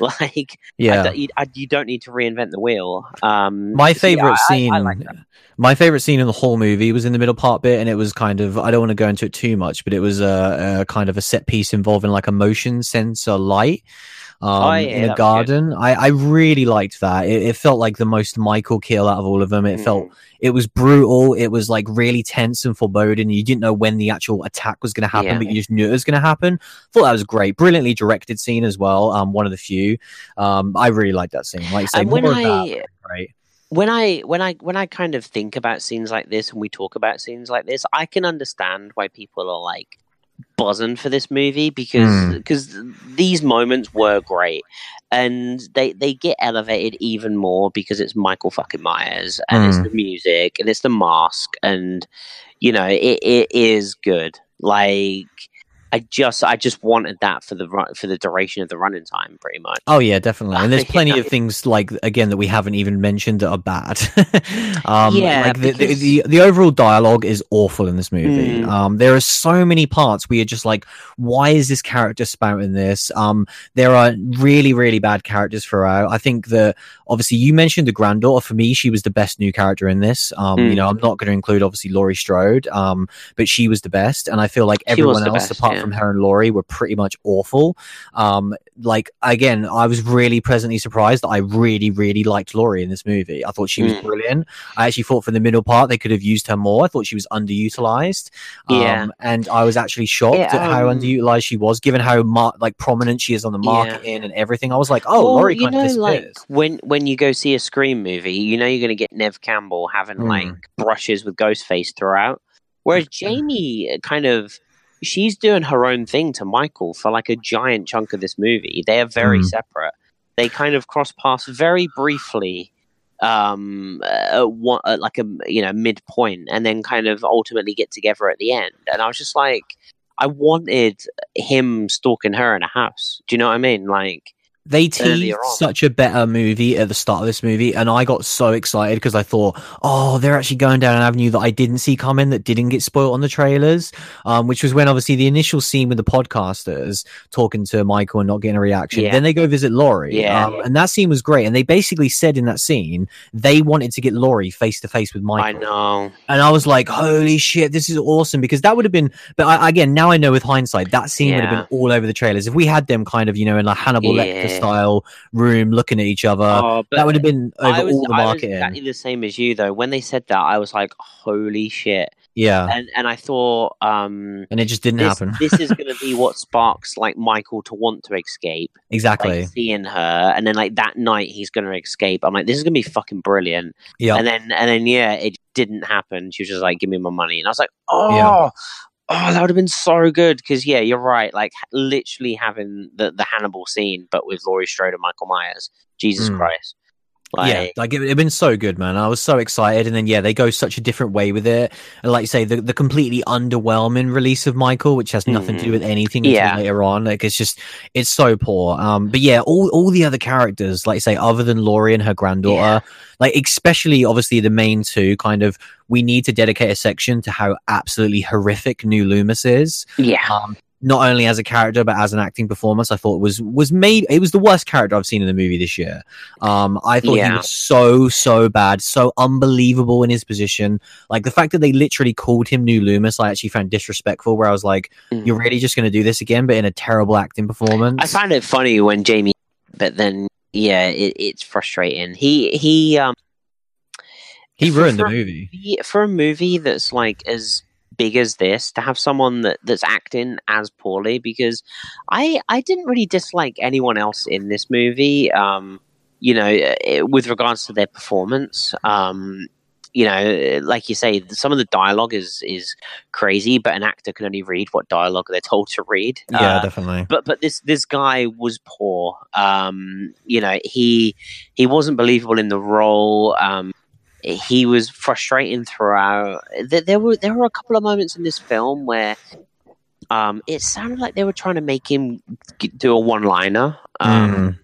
Speaker 2: Like,
Speaker 1: yeah,
Speaker 2: don't- you, I, you don't need to reinvent the wheel. Um,
Speaker 1: my
Speaker 2: yeah,
Speaker 1: favorite
Speaker 2: I- I-
Speaker 1: scene.
Speaker 2: I like
Speaker 1: my favorite scene in the whole movie was in the middle part bit, and it was kind of I don't want to go into it too much, but it was a, a kind of a set piece involving like a motion sensor light. Um,
Speaker 2: Oh, yeah,
Speaker 1: in a garden, I, I really liked that. It, it felt like the most Michael kill out of all of them. It felt
Speaker 2: Mm.
Speaker 1: it was brutal. It was like really tense and foreboding. You didn't know when the actual attack was going to happen,
Speaker 2: Yeah.
Speaker 1: but you just knew it was going to happen. Thought that was great, brilliantly directed scene as well. Um, one of the few. Um, I really liked that scene. Like, say more of that, right?
Speaker 2: when I when I when I kind of think about scenes like this and we talk about scenes like this, I can understand why people are like buzzing for this movie because
Speaker 1: Mm.
Speaker 2: because these moments were great and they they get elevated even more because it's Michael fucking Myers and it's
Speaker 1: Mm.
Speaker 2: the music and it's the mask and you know it, it is good like I just I just wanted that for the for the duration of the running time pretty much
Speaker 1: Oh yeah, definitely. And there's plenty
Speaker 2: know?
Speaker 1: of things like again that we haven't even mentioned that are bad. um,
Speaker 2: Yeah,
Speaker 1: like the, the,
Speaker 2: because-
Speaker 1: the the overall dialogue is awful in this movie.
Speaker 2: Mm.
Speaker 1: Um, there are so many parts where you're just like, why is this character spouting this? Um, there are really really bad characters throughout. I think that obviously you mentioned the granddaughter. For me, she was the best new character in this. Um,
Speaker 2: Mm.
Speaker 1: you know, I'm not going to include obviously Laurie Strode. Um, but she was the best, and I feel like everyone else
Speaker 2: best,
Speaker 1: apart
Speaker 2: yeah.
Speaker 1: From her and Laurie were pretty much awful. Um, like again, I was really pleasantly surprised that I really, really liked Laurie in this movie. I thought she was
Speaker 2: Mm.
Speaker 1: brilliant. I actually thought for the middle part they could have used her more. I thought she was underutilized. Um,
Speaker 2: Yeah.
Speaker 1: and I was actually shocked
Speaker 2: Yeah,
Speaker 1: at how
Speaker 2: um,
Speaker 1: underutilized she was, given how mar- like prominent she is on the
Speaker 2: Yeah.
Speaker 1: marketing and everything. I was like, oh,
Speaker 2: Well,
Speaker 1: Laurie
Speaker 2: you
Speaker 1: kind
Speaker 2: know,
Speaker 1: of
Speaker 2: like
Speaker 1: disappears.
Speaker 2: when when you go see a Scream movie, you know you're going to get Nev Campbell having
Speaker 1: Mm.
Speaker 2: like brushes with Ghostface throughout, whereas Jamie uh, kind of she's doing her own thing to Michael for like a giant chunk of this movie. They are very
Speaker 1: Mm.
Speaker 2: separate. They kind of cross paths very briefly, um, uh, at one, at like a you know midpoint, and then kind of ultimately get together at the end. And I was just like, I wanted him stalking her in a house. Do you know what I mean? Like.
Speaker 1: They teased such a better movie at the start of this movie, and I got so excited because I thought, oh, they're actually going down an avenue that I didn't see coming, that didn't get spoiled on the trailers. Um, which was when obviously the initial scene with the podcasters talking to Michael and not getting a reaction.
Speaker 2: Yeah.
Speaker 1: Then they go visit Laurie,
Speaker 2: Yeah.
Speaker 1: um, and that scene was great. And they basically said in that scene they wanted to get Laurie face to face with Michael.
Speaker 2: I know.
Speaker 1: And I was like, holy shit, this is awesome. Because that would have been, but I, again, now I know with hindsight, that scene would have been all over the trailers. If we had them kind of, you know, in a Hannibal Lecter Style room looking at each other,
Speaker 2: Oh,
Speaker 1: that would have been over
Speaker 2: was,
Speaker 1: all the marketing.
Speaker 2: exactly the same as you though. When they said that, I was like, "Holy shit!"
Speaker 1: yeah.
Speaker 2: And and I thought, um,
Speaker 1: And it just didn't
Speaker 2: this,
Speaker 1: happen.
Speaker 2: this is going to be what sparks like Michael to want to escape,
Speaker 1: exactly.
Speaker 2: like seeing her, and then like that night he's going to escape. I'm like, this is going to be fucking brilliant.
Speaker 1: yeah.
Speaker 2: And then and then yeah, it didn't happen. She was just like, "Give me my money," and I was like, "Oh."
Speaker 1: Yeah.
Speaker 2: Oh, that would have been so good because yeah, you're right. Like literally having the, the Hannibal scene, but with Laurie Strode and Michael Myers. Jesus
Speaker 1: Mm.
Speaker 2: Christ! Like,
Speaker 1: yeah, like it, had been so good, man. I was so excited, and then yeah, they go such a different way with it. And like you say, the, the completely underwhelming release of Michael, which has nothing to do
Speaker 2: Mhm.
Speaker 1: with anything until
Speaker 2: Yeah.
Speaker 1: later on. Like it's just it's so poor. Um, but yeah, all all the other characters, like you say, other than Laurie and her granddaughter, like especially obviously the main two, kind of we need to dedicate a section to how absolutely horrific New Loomis is.
Speaker 2: yeah,
Speaker 1: Um, not only as a character but as an acting performance, I thought was was maybe it was the worst character I've seen in the movie this year. Um, I thought he was so so bad, so unbelievable in his position. Like the fact that they literally called him New Loomis, I actually found disrespectful. Where I was like,
Speaker 2: Mm.
Speaker 1: "You're really just going to do this again?" But in a terrible acting performance.
Speaker 2: I find it funny when Jamie, but then yeah, it, it's frustrating. He he um
Speaker 1: he
Speaker 2: for-
Speaker 1: ruined the
Speaker 2: for-
Speaker 1: movie.
Speaker 2: For a movie that's like as big as this to have someone that that's acting as poorly because i i didn't really dislike anyone else in this movie um you know eh, with regards to their performance um you know like you say some of the dialogue is is crazy but an actor can only read what dialogue they're told to read
Speaker 1: Yeah,
Speaker 2: Uh,
Speaker 1: definitely.
Speaker 2: but but this this guy was poor. Um, you know, he he wasn't believable in the role. Um, he was frustrating throughout. There, there were there were a couple of moments in this film where um, it sounded like they were trying to make him do a one liner. Um,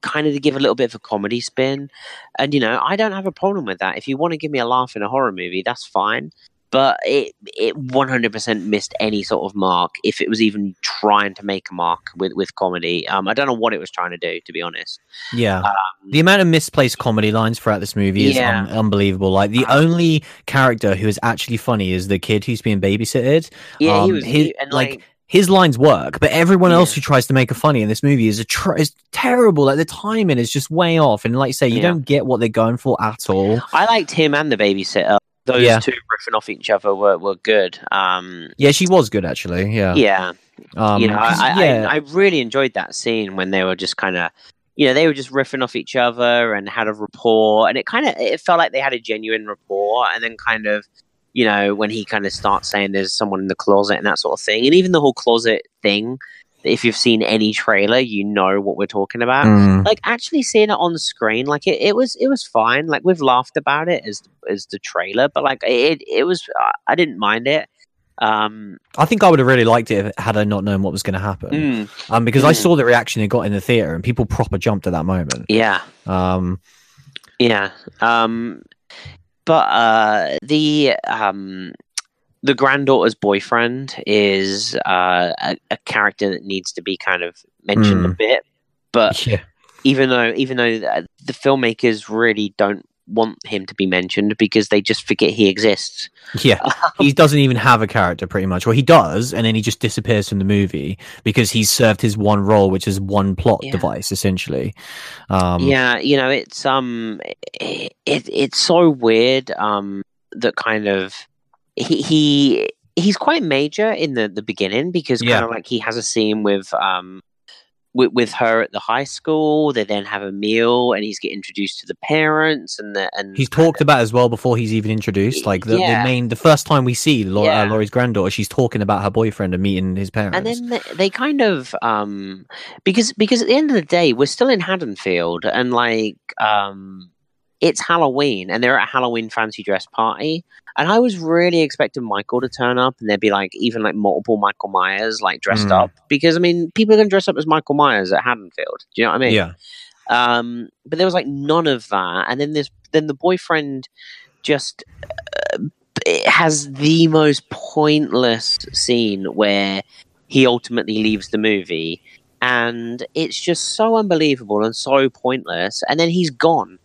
Speaker 2: Kind of to give a little bit of a comedy spin, and you know I don't have a problem with that. If you want to give me a laugh in a horror movie, that's fine. But it it one hundred percent missed any sort of mark if it was even trying to make a mark with with comedy. Um, I don't know what it was trying to do, to be honest.
Speaker 1: Yeah.
Speaker 2: Um,
Speaker 1: The amount of misplaced comedy lines throughout this movie is
Speaker 2: Yeah.
Speaker 1: un- unbelievable. Like the only character who is actually funny is the kid who's being babysitted.
Speaker 2: yeah,
Speaker 1: um,
Speaker 2: he was
Speaker 1: his-
Speaker 2: he- and
Speaker 1: like,
Speaker 2: like,
Speaker 1: His lines work, but everyone else
Speaker 2: Yeah.
Speaker 1: who tries to make a funny in this movie is a tr- is terrible. Like the timing is just way off, and like you say, you
Speaker 2: Yeah.
Speaker 1: don't get what they're going for at all.
Speaker 2: I liked him and the babysitter. Those
Speaker 1: Yeah.
Speaker 2: two riffing off each other were, were good. Um,
Speaker 1: Yeah, she was good actually. Yeah,
Speaker 2: yeah,
Speaker 1: Um,
Speaker 2: you know, I,
Speaker 1: yeah,
Speaker 2: I, I really enjoyed that scene when they were just kind of, you know, they were just riffing off each other and had a rapport, and it kind of it felt like they had a genuine rapport, and then kind of, you know, when he kind of starts saying there's someone in the closet and that sort of thing, and even the whole closet thing. If you've seen any trailer, you know what we're talking about.
Speaker 1: Mm.
Speaker 2: Like actually seeing it on screen, like it, it was it was fine. Like we've laughed about it as as the trailer, but like it it was I didn't mind it. Um,
Speaker 1: I think I would have really liked it had I not known what was going to happen.
Speaker 2: mm,
Speaker 1: Um, because I
Speaker 2: Mm.
Speaker 1: saw the reaction it got in the theater, and people proper jumped at that moment.
Speaker 2: yeah,
Speaker 1: Um,
Speaker 2: Yeah. Um but uh the um the granddaughter's boyfriend is uh a, a character that needs to be kind of mentioned a
Speaker 1: Mm.
Speaker 2: bit. But
Speaker 1: yeah,
Speaker 2: even though even though the, the filmmakers really don't want him to be mentioned because they just forget he exists.
Speaker 1: yeah. he doesn't even have a character pretty much well he does and then he just disappears from the movie because he's served his one role which is one plot
Speaker 2: Yeah.
Speaker 1: device essentially um
Speaker 2: yeah, you know, it's um it, it it's so weird um that kind of he he he's quite major in the the beginning because kind of like he has a scene with um with, with her at the high school they then have a meal and he's get introduced to the parents and the and
Speaker 1: he's talked about as well before he's even introduced like the,
Speaker 2: Yeah.
Speaker 1: the main the first time we see Lau-
Speaker 2: Yeah.
Speaker 1: uh, Laurie's granddaughter she's talking about her boyfriend and meeting his parents
Speaker 2: and then they, they kind of um because because at the end of the day we're still in Haddonfield and like um it's Halloween and they're at a Halloween fancy dress party and I was really expecting Michael to turn up and there'd be like even like multiple Michael Myers like dressed
Speaker 1: Mm.
Speaker 2: up because I mean people are gonna dress up as Michael Myers at Haddonfield do you know what I mean?
Speaker 1: Yeah.
Speaker 2: Um but there was like none of that and then this then the boyfriend just uh, has the most pointless scene where he ultimately leaves the movie and it's just so unbelievable and so pointless and then he's gone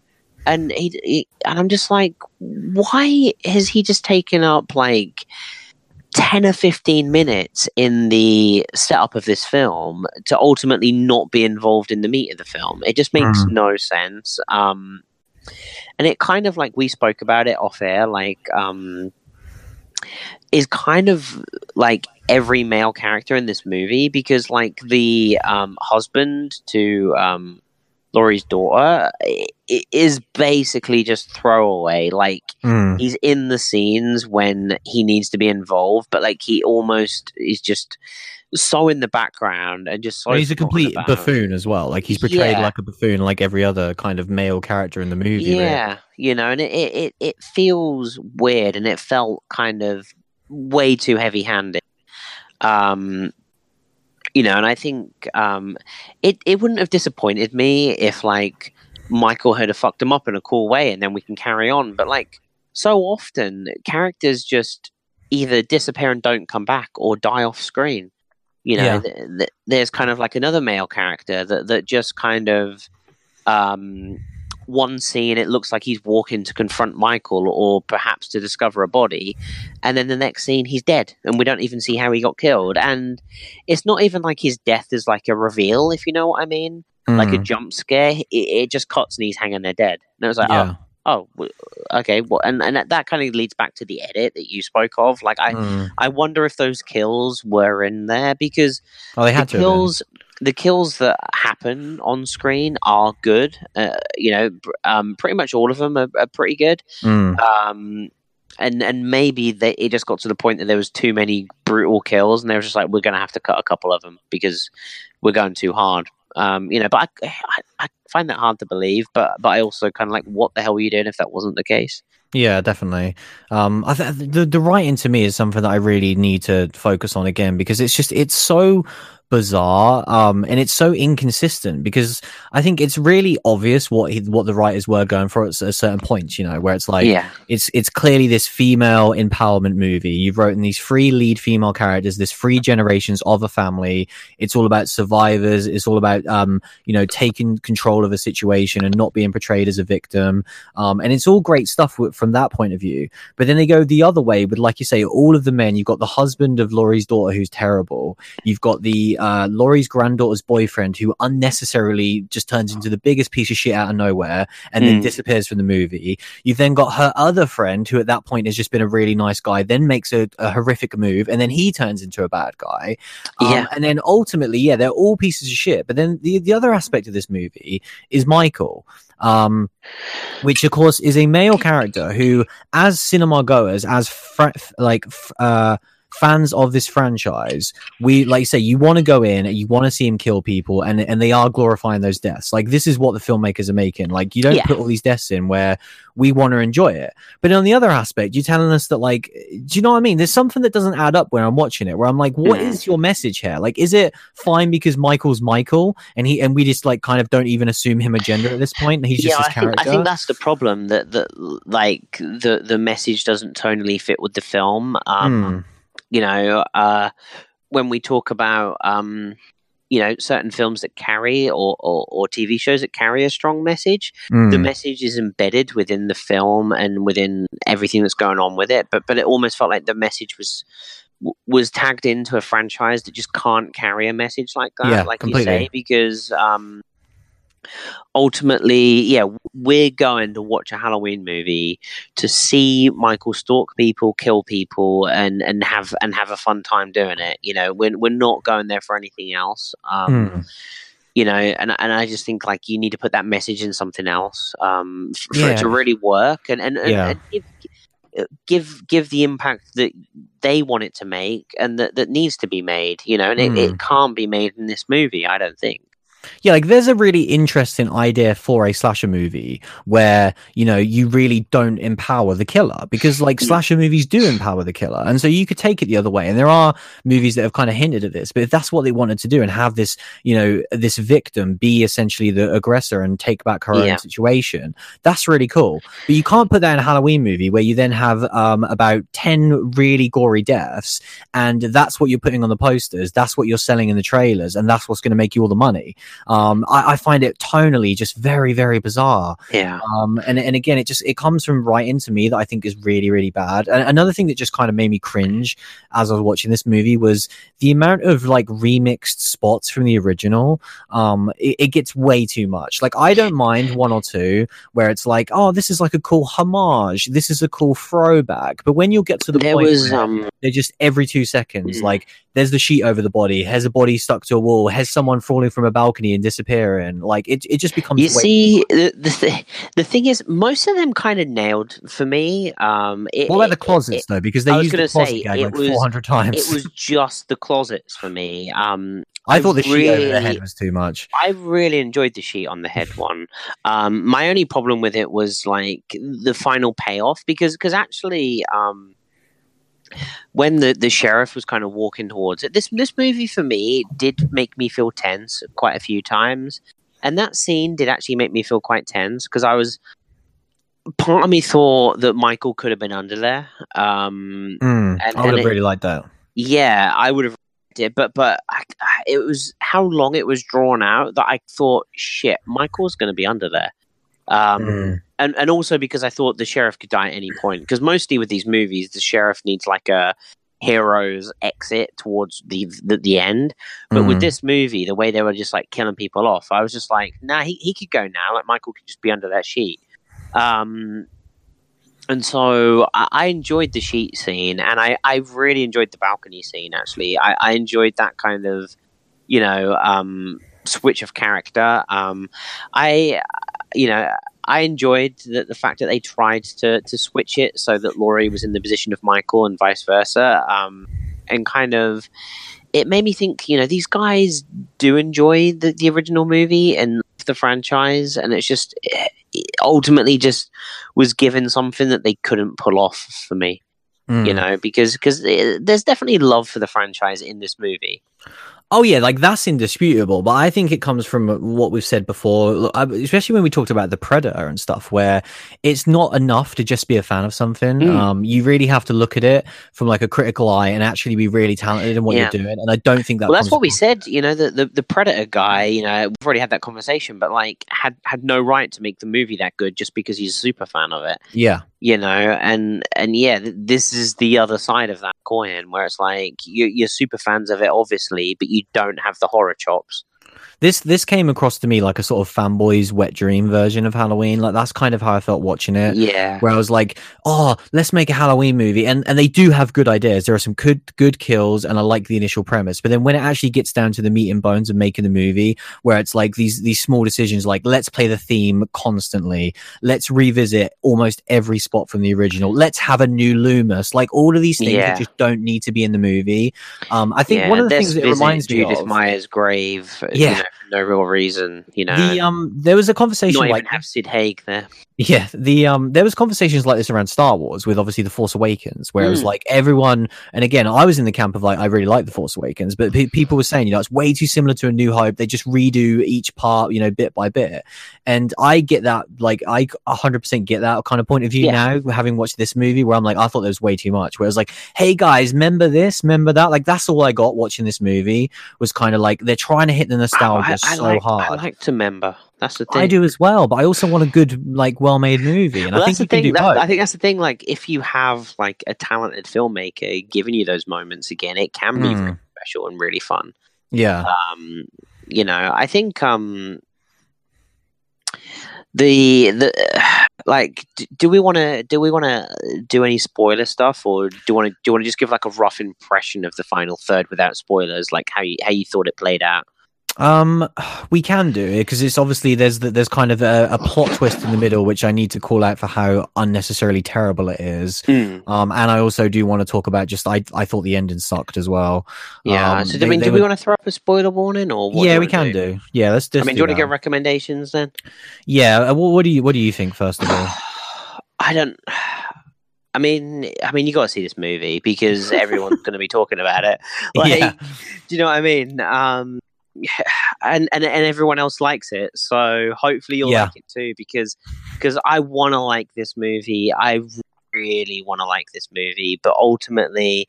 Speaker 2: and he, he and i'm just like why has he just taken up like 10 or 15 minutes in the setup of this film to ultimately not be involved in the meat of the film. It just makes
Speaker 1: Mhm.
Speaker 2: no sense. Um, and it kind of like we spoke about it off air, like, um, is kind of like every male character in this movie because, like, the um, husband to um, Laurie's daughter is basically just throwaway. Like,
Speaker 1: Mm.
Speaker 2: he's in the scenes when he needs to be involved, but like he almost is just so in the background and just so.
Speaker 1: And he's a complete
Speaker 2: about.
Speaker 1: buffoon as well like he's portrayed
Speaker 2: Yeah.
Speaker 1: like a buffoon like every other kind of male character in the movie really.
Speaker 2: Yeah, you know, and it, it it feels weird, and it felt kind of way too heavy-handed. Um, you know, and I think um, it it wouldn't have disappointed me if like Michael had fucked him up in a cool way, and then we can carry on. But like so often, characters just either disappear and don't come back, or die off screen. You know,
Speaker 1: Yeah.
Speaker 2: th- th- there's kind of like another male character that that just kind of um, one scene it looks like he's walking to confront Michael or perhaps to discover a body, and then the next scene he's dead, and we don't even see how he got killed. And it's not even like his death is like a reveal, if you know what I mean, like a
Speaker 1: Mm,
Speaker 2: jump scare. It, it just cuts and he's hanging there dead. And I was like,
Speaker 1: yeah.
Speaker 2: oh. Oh, okay. Well, and and that, that kind of leads back to the edit that you spoke of. Like, I
Speaker 1: Mm.
Speaker 2: I wonder if those kills were in there because
Speaker 1: Oh, they had
Speaker 2: the
Speaker 1: to.
Speaker 2: kills the kills that happen on screen are good. Uh, you know, um, pretty much all of them are, are pretty good.
Speaker 1: Mm.
Speaker 2: Um, and and maybe they, it just got to the point that there was too many brutal kills, and they were just like, we're going to have to cut a couple of them because we're going too hard. Um, you know, but I, I, I find that hard to believe. But but I also kind of like, what the hell were you doing if that wasn't the case?
Speaker 1: Yeah, definitely. Um, I th- the the writing to me is something that I really need to focus on again because it's just it's so bizarre um and it's so inconsistent because i think it's really obvious what he, what the writers were going for at, certain points you know where it's like
Speaker 2: yeah,
Speaker 1: it's it's clearly this female empowerment movie. You've written these three lead female characters, this three generations of a family. It's all about survivors. It's all about um, you know, taking control of a situation and not being portrayed as a victim. Um, and it's all great stuff w- from that point of view. But then they go the other way with, like you say, all of the men. You've got the husband of Laurie's daughter who's terrible. You've got the uh, Laurie's granddaughter's boyfriend who unnecessarily just turns into the biggest piece of shit out of nowhere and then
Speaker 2: Mm.
Speaker 1: disappears from the movie. You've then got her other friend, who at that point has just been a really nice guy, then makes a, a horrific move, and then he turns into a bad guy. Um,
Speaker 2: Yeah.
Speaker 1: And then ultimately, yeah, they're all pieces of shit. But then the, the other aspect of this movie is Michael. Um, which of course is a male character who, as cinema goers, as fr- like f- uh, fans of this franchise, we like you say you want to go in, and you want to see him kill people, and and they are glorifying those deaths. Like this is what the filmmakers are making. Like you don't
Speaker 2: Yeah.
Speaker 1: put all these deaths in where we want to enjoy it. But on the other aspect, you're telling us that like, do you know what I mean? There's something that doesn't add up when I'm watching it. Where I'm like, what is your message here? Like, is it fine because Michael's Michael and he and we just like kind of don't even assume him a gender at this point? He's just
Speaker 2: yeah,
Speaker 1: his
Speaker 2: I think. I think that's the problem that that like the the message doesn't tonally fit with the film. Um,
Speaker 1: Hmm.
Speaker 2: You know, uh, when we talk about um, you know certain films that carry or, or or TV shows that carry a strong message,
Speaker 1: Mm.
Speaker 2: the message is embedded within the film and within everything that's going on with it. But but it almost felt like the message was was tagged into a franchise that just can't carry a message like that,
Speaker 1: Yeah,
Speaker 2: like
Speaker 1: completely.
Speaker 2: you say, because um, ultimately, yeah, we're going to watch a Halloween movie to see Michael stalk people, kill people, and and have and have a fun time doing it. You know, we're we're not going there for anything else. Um,
Speaker 1: Mm.
Speaker 2: you know and and i just think like you need to put that message in something else um for it to really work and and, and,
Speaker 1: Yeah.
Speaker 2: and give, give give the impact that they want it to make and that that needs to be made you know and it,
Speaker 1: Hmm.
Speaker 2: it can't be made in this movie i don't think
Speaker 1: Yeah, like there's a really interesting idea for a slasher movie where, you know, you really don't empower the killer because like
Speaker 2: Mm.
Speaker 1: slasher movies do empower the killer. And so you could take it the other way. And there are movies that have kind of hinted at this, but if that's what they wanted to do and have this, you know, this victim be essentially the aggressor and take back her
Speaker 2: Yeah.
Speaker 1: own situation, that's really cool. But you can't put that in a Halloween movie where you then have um, about 10 really gory deaths and that's what you're putting on the posters. That's what you're selling in the trailers. And that's what's going to make you all the money um I, I find it tonally just very very bizarre.
Speaker 2: Yeah.
Speaker 1: Um and and again it just it comes from right into me that i think is really really bad. And another thing that just kind of made me cringe as i was watching this movie was the amount of like remixed spots from the original. Um it, it gets way too much. Like i don't mind one or two where it's like oh this is like a cool homage. This is a cool throwback. But when you'll get to the
Speaker 2: there
Speaker 1: point
Speaker 2: was
Speaker 1: where
Speaker 2: um
Speaker 1: they're just every two seconds
Speaker 2: Mhm.
Speaker 1: like there's the sheet over the body. Has a body stuck to a wall? Has someone falling from a balcony and disappear and like it, it just becomes
Speaker 2: you
Speaker 1: way-
Speaker 2: see the the, th- the thing is most of them kind of nailed for me um it,
Speaker 1: what about
Speaker 2: it-
Speaker 1: the closets though? Because they used the closet
Speaker 2: say,
Speaker 1: gag
Speaker 2: it
Speaker 1: like
Speaker 2: was-
Speaker 1: 400 times.
Speaker 2: it was just the closets for me. Um
Speaker 1: i
Speaker 2: I
Speaker 1: thought the sheet over the head was too much.
Speaker 2: I really enjoyed the sheet on the head one. Um, my only problem with it was like the final payoff because because actually um, when the, the sheriff was kind of walking towards it, this this movie for me did make me feel tense quite a few times, and that scene did actually make me feel quite tense because I was part of me thought that Michael could have been under there. Um,
Speaker 1: Mm,
Speaker 2: and-
Speaker 1: i would have really liked that
Speaker 2: yeah, I would have did, but but I, it was how long it was drawn out that I thought, shit, Michael's going to be under there. Um,
Speaker 1: Mm.
Speaker 2: and and also because I thought the sheriff could die at any point. Because mostly with these movies, the sheriff needs like a hero's exit towards the the, the end. But with
Speaker 1: Mm.
Speaker 2: this movie, the way they were just like killing people off, I was just like, nah, he he could go now. Like Michael could just be under that sheet. Um, and so I, I enjoyed the sheet scene, and I I really enjoyed the balcony scene. Actually, I, I enjoyed that kind of you know um, switch of character. Um, I you know. I enjoyed the, the fact that they tried to, to switch it so that Laurie was in the position of Michael and vice versa. Um, and kind of, it made me think, you know, these guys do enjoy the, the original movie and the franchise. And it's just, it ultimately just was given something that they couldn't pull off for me,
Speaker 1: Mm.
Speaker 2: you know, because because there's definitely love for the franchise in this movie.
Speaker 1: Oh yeah, like that's indisputable. But I think it comes from what we've said before, especially when we talked about the Predator and stuff, where it's not enough to just be a fan of something.
Speaker 2: Mm.
Speaker 1: Um, you really have to look at it from like a critical eye and actually be really talented in what
Speaker 2: Yeah.
Speaker 1: you're doing. And I don't think that.
Speaker 2: well, that's what we said. You know, the, the the Predator guy. You know, we've already had that conversation, but like had had no right to make the movie that good just because he's a super fan of it.
Speaker 1: Yeah,
Speaker 2: You know, and and yeah, th- this is the other side of that coin, where it's like you, you're super fans of it, obviously, but you don't have the horror chops.
Speaker 1: This this came across to me like a sort of fanboy's wet dream version of Halloween. Like that's kind of how I felt watching it.
Speaker 2: Yeah,
Speaker 1: where I was like, "Oh, let's make a Halloween movie," and and they do have good ideas. There are some good good kills, and I like the initial premise. But then when it actually gets down to the meat and bones of making the movie, where it's like these these small decisions, like let's play the theme constantly, let's revisit almost every spot from the original, let's have a new Loomis, like all of these things
Speaker 2: Yeah.
Speaker 1: that just don't need to be in the movie. Um, I think
Speaker 2: yeah,
Speaker 1: one of the things that reminds me of
Speaker 2: Judith
Speaker 1: of,
Speaker 2: Myers' grave. uh,
Speaker 1: Yeah.
Speaker 2: you know, for no real reason. You know,
Speaker 1: the um, there was a conversation
Speaker 2: not
Speaker 1: like
Speaker 2: even have Sid Haig there.
Speaker 1: Yeah, the um, there was conversations like this around Star Wars with obviously the Force Awakens, where it was
Speaker 2: Mm.
Speaker 1: like everyone, and again, I was in the camp of like I really like the Force Awakens, but pe- people were saying you know it's way too similar to A New Hope. They just redo each part, you know, bit by bit, and I get that, like I hundred percent get that kind of point of view
Speaker 2: Yeah.
Speaker 1: now, having watched this movie, where I'm like I thought there was way too much. Where it was like, hey guys, remember this, remember that, like that's all I got watching this movie was kind of like they're trying to hit the nostalgia
Speaker 2: I, I
Speaker 1: so
Speaker 2: like,
Speaker 1: hard.
Speaker 2: I like to member. That's the thing.
Speaker 1: I do as well, but I also want a good, like, well-made movie, and
Speaker 2: well,
Speaker 1: I think you can do
Speaker 2: that-
Speaker 1: both.
Speaker 2: I think that's the thing. Like, if you have like a talented filmmaker giving you those moments again, it can be
Speaker 1: Mm.
Speaker 2: very special and really fun.
Speaker 1: yeah,
Speaker 2: Um, you know, I think um, the the like, do we want to do we want to do any spoiler stuff, or do you want to do you want to just give like a rough impression of the final third without spoilers, like how you how you thought it played out?
Speaker 1: Um, we can do it because it's obviously there's the, there's kind of a, a plot twist in the middle, which I need to call out for how unnecessarily terrible it is. Um, and I also do want to talk about just I I thought the ending sucked as well.
Speaker 2: Yeah.
Speaker 1: Um,
Speaker 2: so, I
Speaker 1: they-
Speaker 2: mean, do we
Speaker 1: were-
Speaker 2: want to throw up a spoiler warning, or what
Speaker 1: yeah, we can do. Yeah, let's just.
Speaker 2: I mean, do you want to get recommendations then?
Speaker 1: Yeah, uh, what, what do you what do you think first of all?
Speaker 2: I don't. I mean, I mean, you got to see this movie because everyone's going to be talking about it. Like,
Speaker 1: Yeah.
Speaker 2: do you know what I mean? Um, and and and everyone else likes it, so hopefully you'll
Speaker 1: Yeah.
Speaker 2: like it too. Because because I want to like this movie. I really want to like this movie, but ultimately.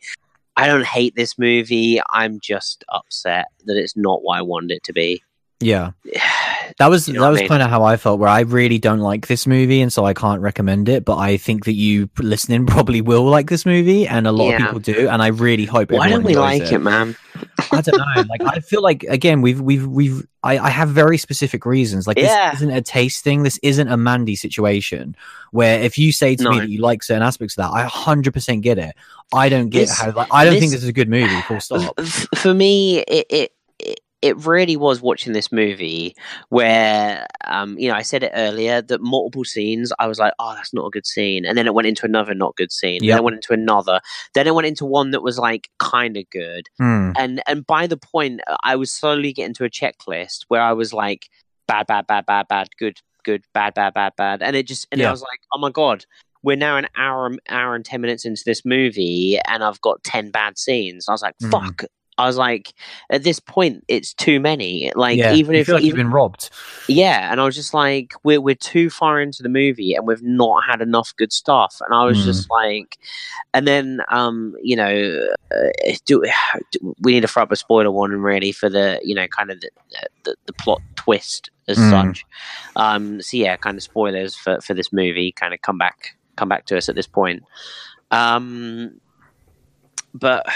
Speaker 2: I don't hate this movie. I'm just upset that it's not what I wanted it to be.
Speaker 1: Yeah. That was
Speaker 2: You know
Speaker 1: that
Speaker 2: what I
Speaker 1: was
Speaker 2: mean?
Speaker 1: kind of how I felt. Where I really don't like this movie, and so I can't recommend it. But I think that you listening probably will like this movie, and a lot
Speaker 2: Yeah.
Speaker 1: of people do. And I really hope.
Speaker 2: It.
Speaker 1: Why
Speaker 2: don't we like it, man?
Speaker 1: I don't know. Like I feel like again, we've we've we've. I, I have very specific reasons. Like
Speaker 2: Yeah.
Speaker 1: this isn't a taste thing. This isn't a Mandy situation where if you say to me that you like certain aspects of that, I hundred percent get it. I don't get
Speaker 2: This-
Speaker 1: how. Like, I don't think
Speaker 2: this-
Speaker 1: this is a good movie. Full stop.
Speaker 2: For me it, it it- really was watching this movie where um you know i said it earlier that multiple scenes i was like oh that's not a good scene and then it went into another not good scene
Speaker 1: Yep.
Speaker 2: then it went into another then it went into one that was like kind of good
Speaker 1: Hmm.
Speaker 2: and and by the point i was slowly getting to a checklist where i was like bad bad bad bad bad good good bad bad bad bad and it just and
Speaker 1: Yeah.
Speaker 2: i was like oh my god we're now an hour hour and 10 minutes into this movie and i've got 10 bad scenes i was like
Speaker 1: Mm.
Speaker 2: fuck I was like, at this point, it's too many. Like,
Speaker 1: yeah,
Speaker 2: even
Speaker 1: you
Speaker 2: if
Speaker 1: feel like
Speaker 2: even,
Speaker 1: you've been robbed.
Speaker 2: yeah, and I was just like, we're we're too far into the movie, and we've not had enough good stuff. And I was
Speaker 1: Mm.
Speaker 2: just like, and then um, you know, uh, do, do we need to throw up a spoiler warning really for the you know kind of the the, the plot twist as
Speaker 1: Mm.
Speaker 2: such. Um, so yeah, kind of spoilers for for this movie. Kind of come back come back to us at this point. Um, but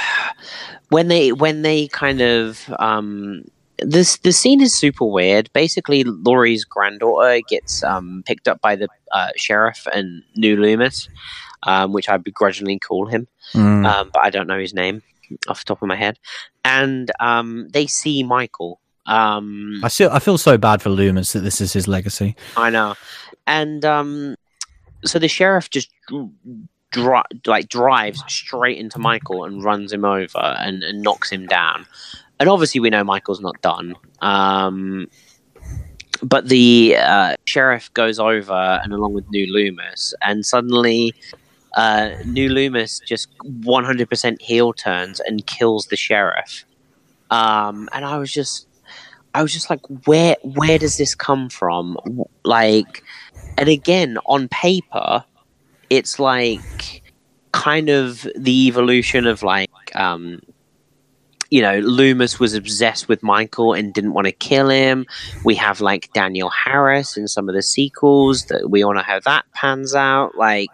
Speaker 2: when they when they kind of um this the scene is super weird. Basically, Laurie's granddaughter gets um picked up by the uh, sheriff and New Loomis, um, which I begrudgingly call him,
Speaker 1: Mm.
Speaker 2: um, but I don't know his name off the top of my head. And um, they see Michael. Um,
Speaker 1: I feel I feel so bad for Loomis that this is his legacy.
Speaker 2: I know. And um, so the sheriff just dri- like drives straight into Michael and runs him over and, and knocks him down. And obviously, we know Michael's not done. Um, but the uh, sheriff goes over and along with New Loomis, and suddenly uh, New Loomis just 100% heel turns and kills the sheriff. Um, and I was just, I was just like, where, where does this come from? Like, and again, on paper, it's like kind of the evolution of like, um, you know, Loomis was obsessed with Michael and didn't want to kill him. We have like Danielle Harris in some of the sequels that we all know how that pans out. Like,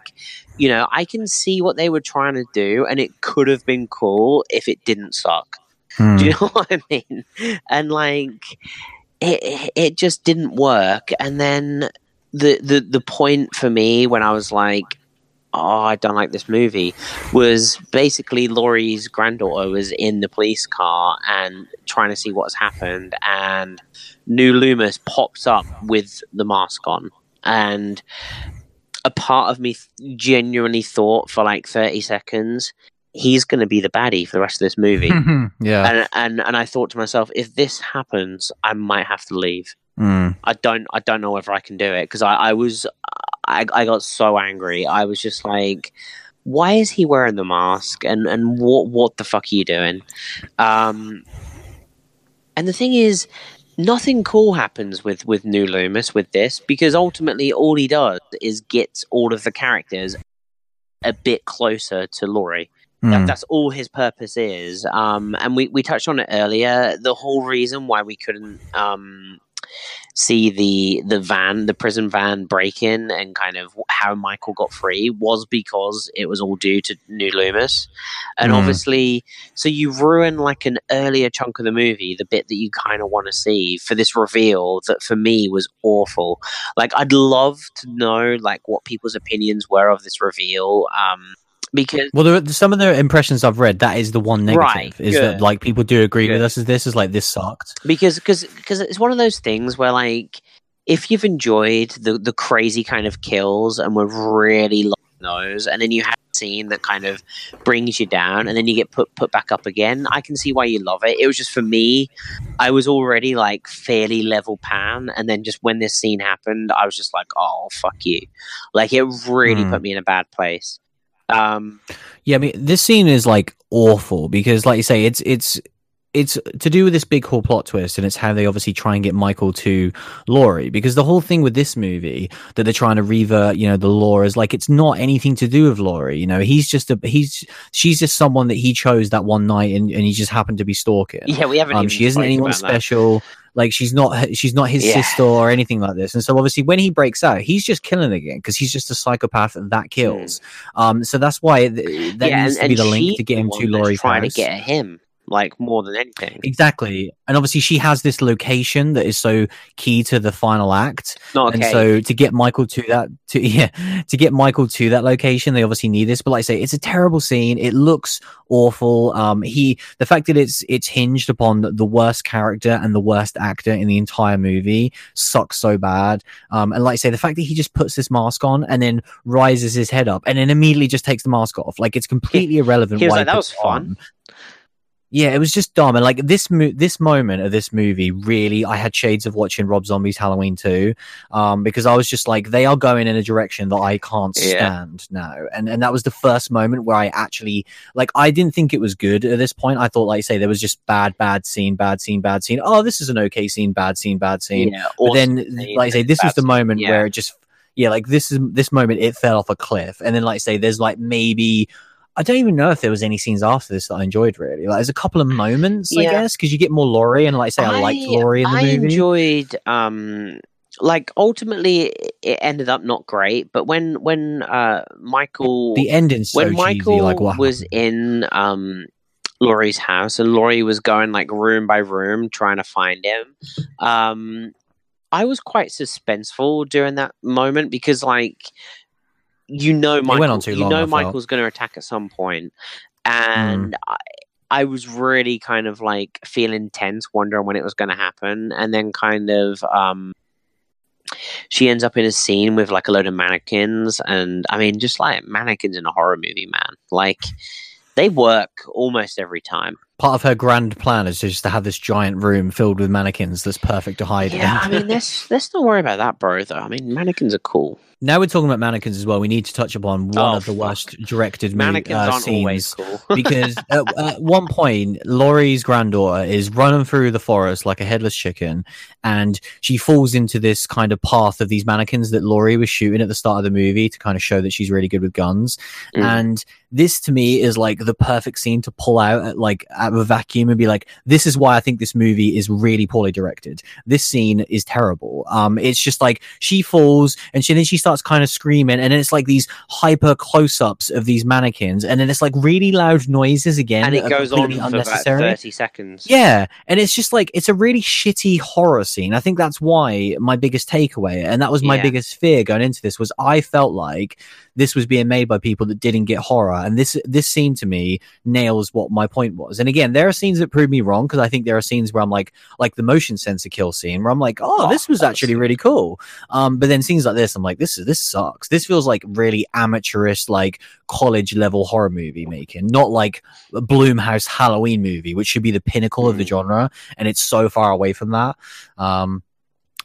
Speaker 2: you know, I can see what they were trying to do, and it could have been cool if it didn't suck.
Speaker 1: Hmm.
Speaker 2: Do you know what I mean? And like, it it just didn't work. And then the the the point for me when I was like, oh, I don't like this movie, was basically Laurie's granddaughter was in the police car and trying to see what's happened, and New Loomis pops up with the mask on, and a part of me genuinely thought for like thirty seconds. He's going to be the baddie for the rest of this movie,
Speaker 1: yeah.
Speaker 2: and and and I thought to myself, if this happens, I might have to leave.
Speaker 1: Mm.
Speaker 2: I don't I don't know whether I can do it because I, I was I, I got so angry. I was just like, why is he wearing the mask and and what what the fuck are you doing? Um, and the thing is, nothing cool happens with with New Loomis with this because ultimately all he does is gets all of the characters a bit closer to Laurie. That,
Speaker 1: Mm.
Speaker 2: that's all his purpose is. Um, and we, we touched on it earlier. The whole reason why we couldn't um, see the the van, the prison van break in, and kind of how Michael got free was because it was all due to New Loomis. And
Speaker 1: Mm.
Speaker 2: obviously, so you ruin like an earlier chunk of the movie, the bit that you kind of want to see for this reveal that for me was awful. Like, I'd love to know like what people's opinions were of this reveal. Um, because
Speaker 1: Well, there are, some of the impressions I've read, that is the one negative.
Speaker 2: Right,
Speaker 1: is
Speaker 2: good.
Speaker 1: that like people do agree with us as this is like this sucked.
Speaker 2: because because because it's one of those things where like if you've enjoyed the the crazy kind of kills and were really loving those and then you have a scene that kind of brings you down and then you get put put back up again i can see why you love it it was just for me i was already like fairly level pan and then just when this scene happened i was just like oh fuck you like it really
Speaker 1: Hmm.
Speaker 2: put me in a bad place um
Speaker 1: Yeah, I mean, this scene is like awful because, like you say, it's it's it's to do with this big whole plot twist, and it's how they obviously try and get Michael to Laurie. Because the whole thing with this movie that they're trying to revert, you know, the law is like it's not anything to do with Laurie. You know, he's just a he's she's just someone that he chose that one night, and, and he just happened to be stalking.
Speaker 2: yeah we haven't
Speaker 1: Um, she isn't anyone
Speaker 2: about that.
Speaker 1: special. Like she's not she's not his
Speaker 2: Yeah.
Speaker 1: sister or anything like this. And so obviously when he breaks out, he's just killing again because he's just a psychopath and that kills. Um, so that's why th- that
Speaker 2: Yeah,
Speaker 1: needs
Speaker 2: and-
Speaker 1: to be the link to get him to
Speaker 2: that's
Speaker 1: Laurie's
Speaker 2: trying to get him like more than anything
Speaker 1: Exactly, and obviously she has this location that is so key to the final act,
Speaker 2: not
Speaker 1: and so to get Michael to that, to yeah, to get Michael to that location, they obviously need this. But like I say, it's a terrible scene. It looks awful. Um, he, the fact that it's it's hinged upon the worst character and the worst actor in the entire movie sucks so bad. Um, and like I say, the fact that he just puts this mask on and then rises his head up and then immediately just takes the mask off, like it's completely irrelevant.
Speaker 2: he was like, "That was fun."
Speaker 1: on. Yeah, it was just dumb, and like this mo- this moment of this movie, really, I had shades of watching Rob Zombie's Halloween 2, um, because I was just like, they are going in a direction that I can't
Speaker 2: Yeah.
Speaker 1: stand now, and and that was the first moment where I actually like, I didn't think it was good at this point. I thought, like, say, there was just bad, bad scene, bad scene, bad scene. Oh, this is an okay scene, bad scene, bad scene.
Speaker 2: Yeah,
Speaker 1: but then,
Speaker 2: scene,
Speaker 1: like I say, this was the moment
Speaker 2: yeah.
Speaker 1: where it just, yeah, like this is this moment, it fell off a cliff, and then like I say, there's like maybe. I don't even know if there was any scenes after this that I enjoyed really. Like, there's a couple of moments, I guess, because you get more Laurie, and like I say, I, liked Laurie in the
Speaker 2: I
Speaker 1: movie.
Speaker 2: I enjoyed um like ultimately it- ended up not great, but when when uh Michael
Speaker 1: the ending's so
Speaker 2: when Michael.
Speaker 1: Like
Speaker 2: was in um Laurie's house and Laurie was going like room by room trying to find him, um I was quite suspenseful during that moment because like you know Michael
Speaker 1: went on too
Speaker 2: you
Speaker 1: long, I
Speaker 2: know.
Speaker 1: Hmm.
Speaker 2: Michael's going to attack at some point and I I was really kind of like feeling tense, wondering when it was going to happen, and then kind of um, she ends up in a scene with like a load of mannequins, and I mean, just like mannequins in a horror movie, man, like they work almost every time.
Speaker 1: Part of her grand plan is just to have this giant room filled with mannequins that's perfect to hide
Speaker 2: Yeah, I mean, let's let's not worry about that, bro. Though, I mean, mannequins are cool.
Speaker 1: Now we're talking about mannequins as well. We need to touch upon one
Speaker 2: Oh,
Speaker 1: of the
Speaker 2: fuck.
Speaker 1: worst directed
Speaker 2: Mannequins
Speaker 1: uh,
Speaker 2: aren't always
Speaker 1: scenes.
Speaker 2: cool.
Speaker 1: because at, at one point, Laurie's granddaughter is running through the forest like a headless chicken, and she falls into this kind of path of these mannequins that Laurie was shooting at the start of the movie to kind of show that she's really good with guns.
Speaker 2: Mm.
Speaker 1: And this to me is like the perfect scene to pull out at like out of a vacuum and be like, this is why I think this movie is really poorly directed. This scene is terrible. Um, it's just like she falls and she then she starts kind of screaming, and then it's like these hyper close ups of these mannequins, and then it's like really loud noises again,
Speaker 2: and it goes on for about thirty seconds.
Speaker 1: Yeah, and it's just like it's a really shitty horror scene. I think that's why my biggest takeaway, and that was my
Speaker 2: Yeah.
Speaker 1: biggest fear going into this, was I felt like this was being made by people that didn't get horror, and this this scene to me nails what my point was. And again, there are scenes that prove me wrong because I think there are scenes where I'm like, like the motion sensor kill scene, where I'm like, oh,
Speaker 2: Oh,
Speaker 1: this was actually really cool. Um, but then scenes like this, I'm like, this is this sucks. This feels like really amateurish, like college level horror movie making, not like a Blumhouse Halloween movie, which should be the pinnacle of the
Speaker 2: Mm.
Speaker 1: genre, and it's so far away from that. Um,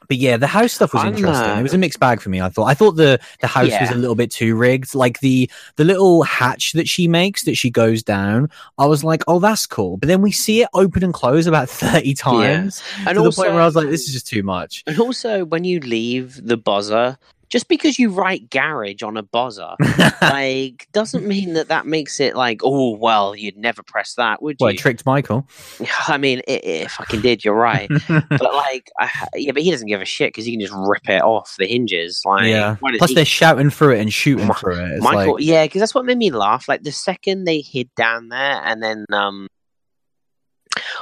Speaker 1: but yeah, the house stuff was
Speaker 2: I'm,
Speaker 1: interesting.
Speaker 2: uh,
Speaker 1: it was a mixed bag for me. I thought. I thought the the house was a little bit too rigged. Like the the little hatch that she makes that she goes down. I was like, oh, that's cool. But then we see it open and close about thirty times
Speaker 2: and
Speaker 1: to
Speaker 2: also,
Speaker 1: the point where I was like, this is just too much.
Speaker 2: And also, when you leave the buzzer, just because you write garage on a buzzer, like, doesn't mean that that makes it like, oh, well, you'd never press that, would
Speaker 1: well,
Speaker 2: you?
Speaker 1: it tricked Michael.
Speaker 2: I mean, it, it fucking did. You're right, but like, I, yeah, but he doesn't give a shit because he can just rip it off the hinges. Like,
Speaker 1: yeah. Plus,
Speaker 2: he-
Speaker 1: they're shouting through it and shooting
Speaker 2: Mi-
Speaker 1: through it. It's
Speaker 2: Michael,
Speaker 1: like,
Speaker 2: yeah, because that's what made me laugh. Like the second they hid down there, and then um,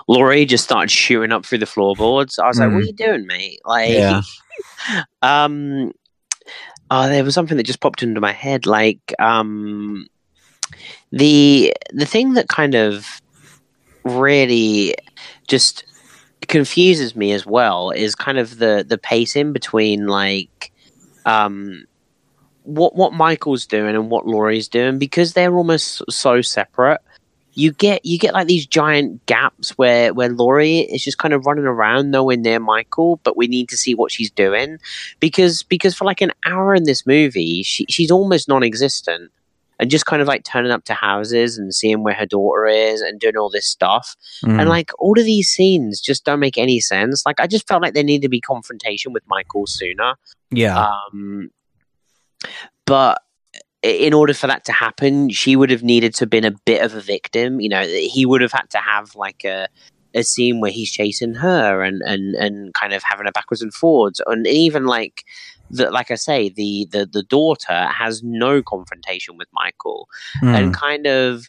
Speaker 2: Laurie just started shooting up through the floorboards. I was like,
Speaker 1: Mm.
Speaker 2: "What are you doing, mate?" Like,
Speaker 1: Yeah.
Speaker 2: um, oh, there was something that just popped into my head. Like, um, the the thing that kind of really just confuses me as well is kind of the the pacing between like um what what Michael's doing and what Laurie's doing because they're almost so separate. You get you get like these giant gaps where where Laurie is just kind of running around nowhere near Michael, but we need to see what she's doing because because for like an hour in this movie, she she's almost non-existent and just kind of like turning up to houses and seeing where her daughter is and doing all this stuff.
Speaker 1: mm,
Speaker 2: And like all of these scenes just don't make any sense. Like I just felt like there needed to be confrontation with Michael sooner.
Speaker 1: yeah.
Speaker 2: Um, but in order for that to happen, she would have needed to have been a bit of a victim. You know, he would have had to have like a a scene where he's chasing her and and and kind of having a backwards and forwards, and even like. The, like I say, the, the the daughter has no confrontation with Michael,
Speaker 1: Mm.
Speaker 2: and kind of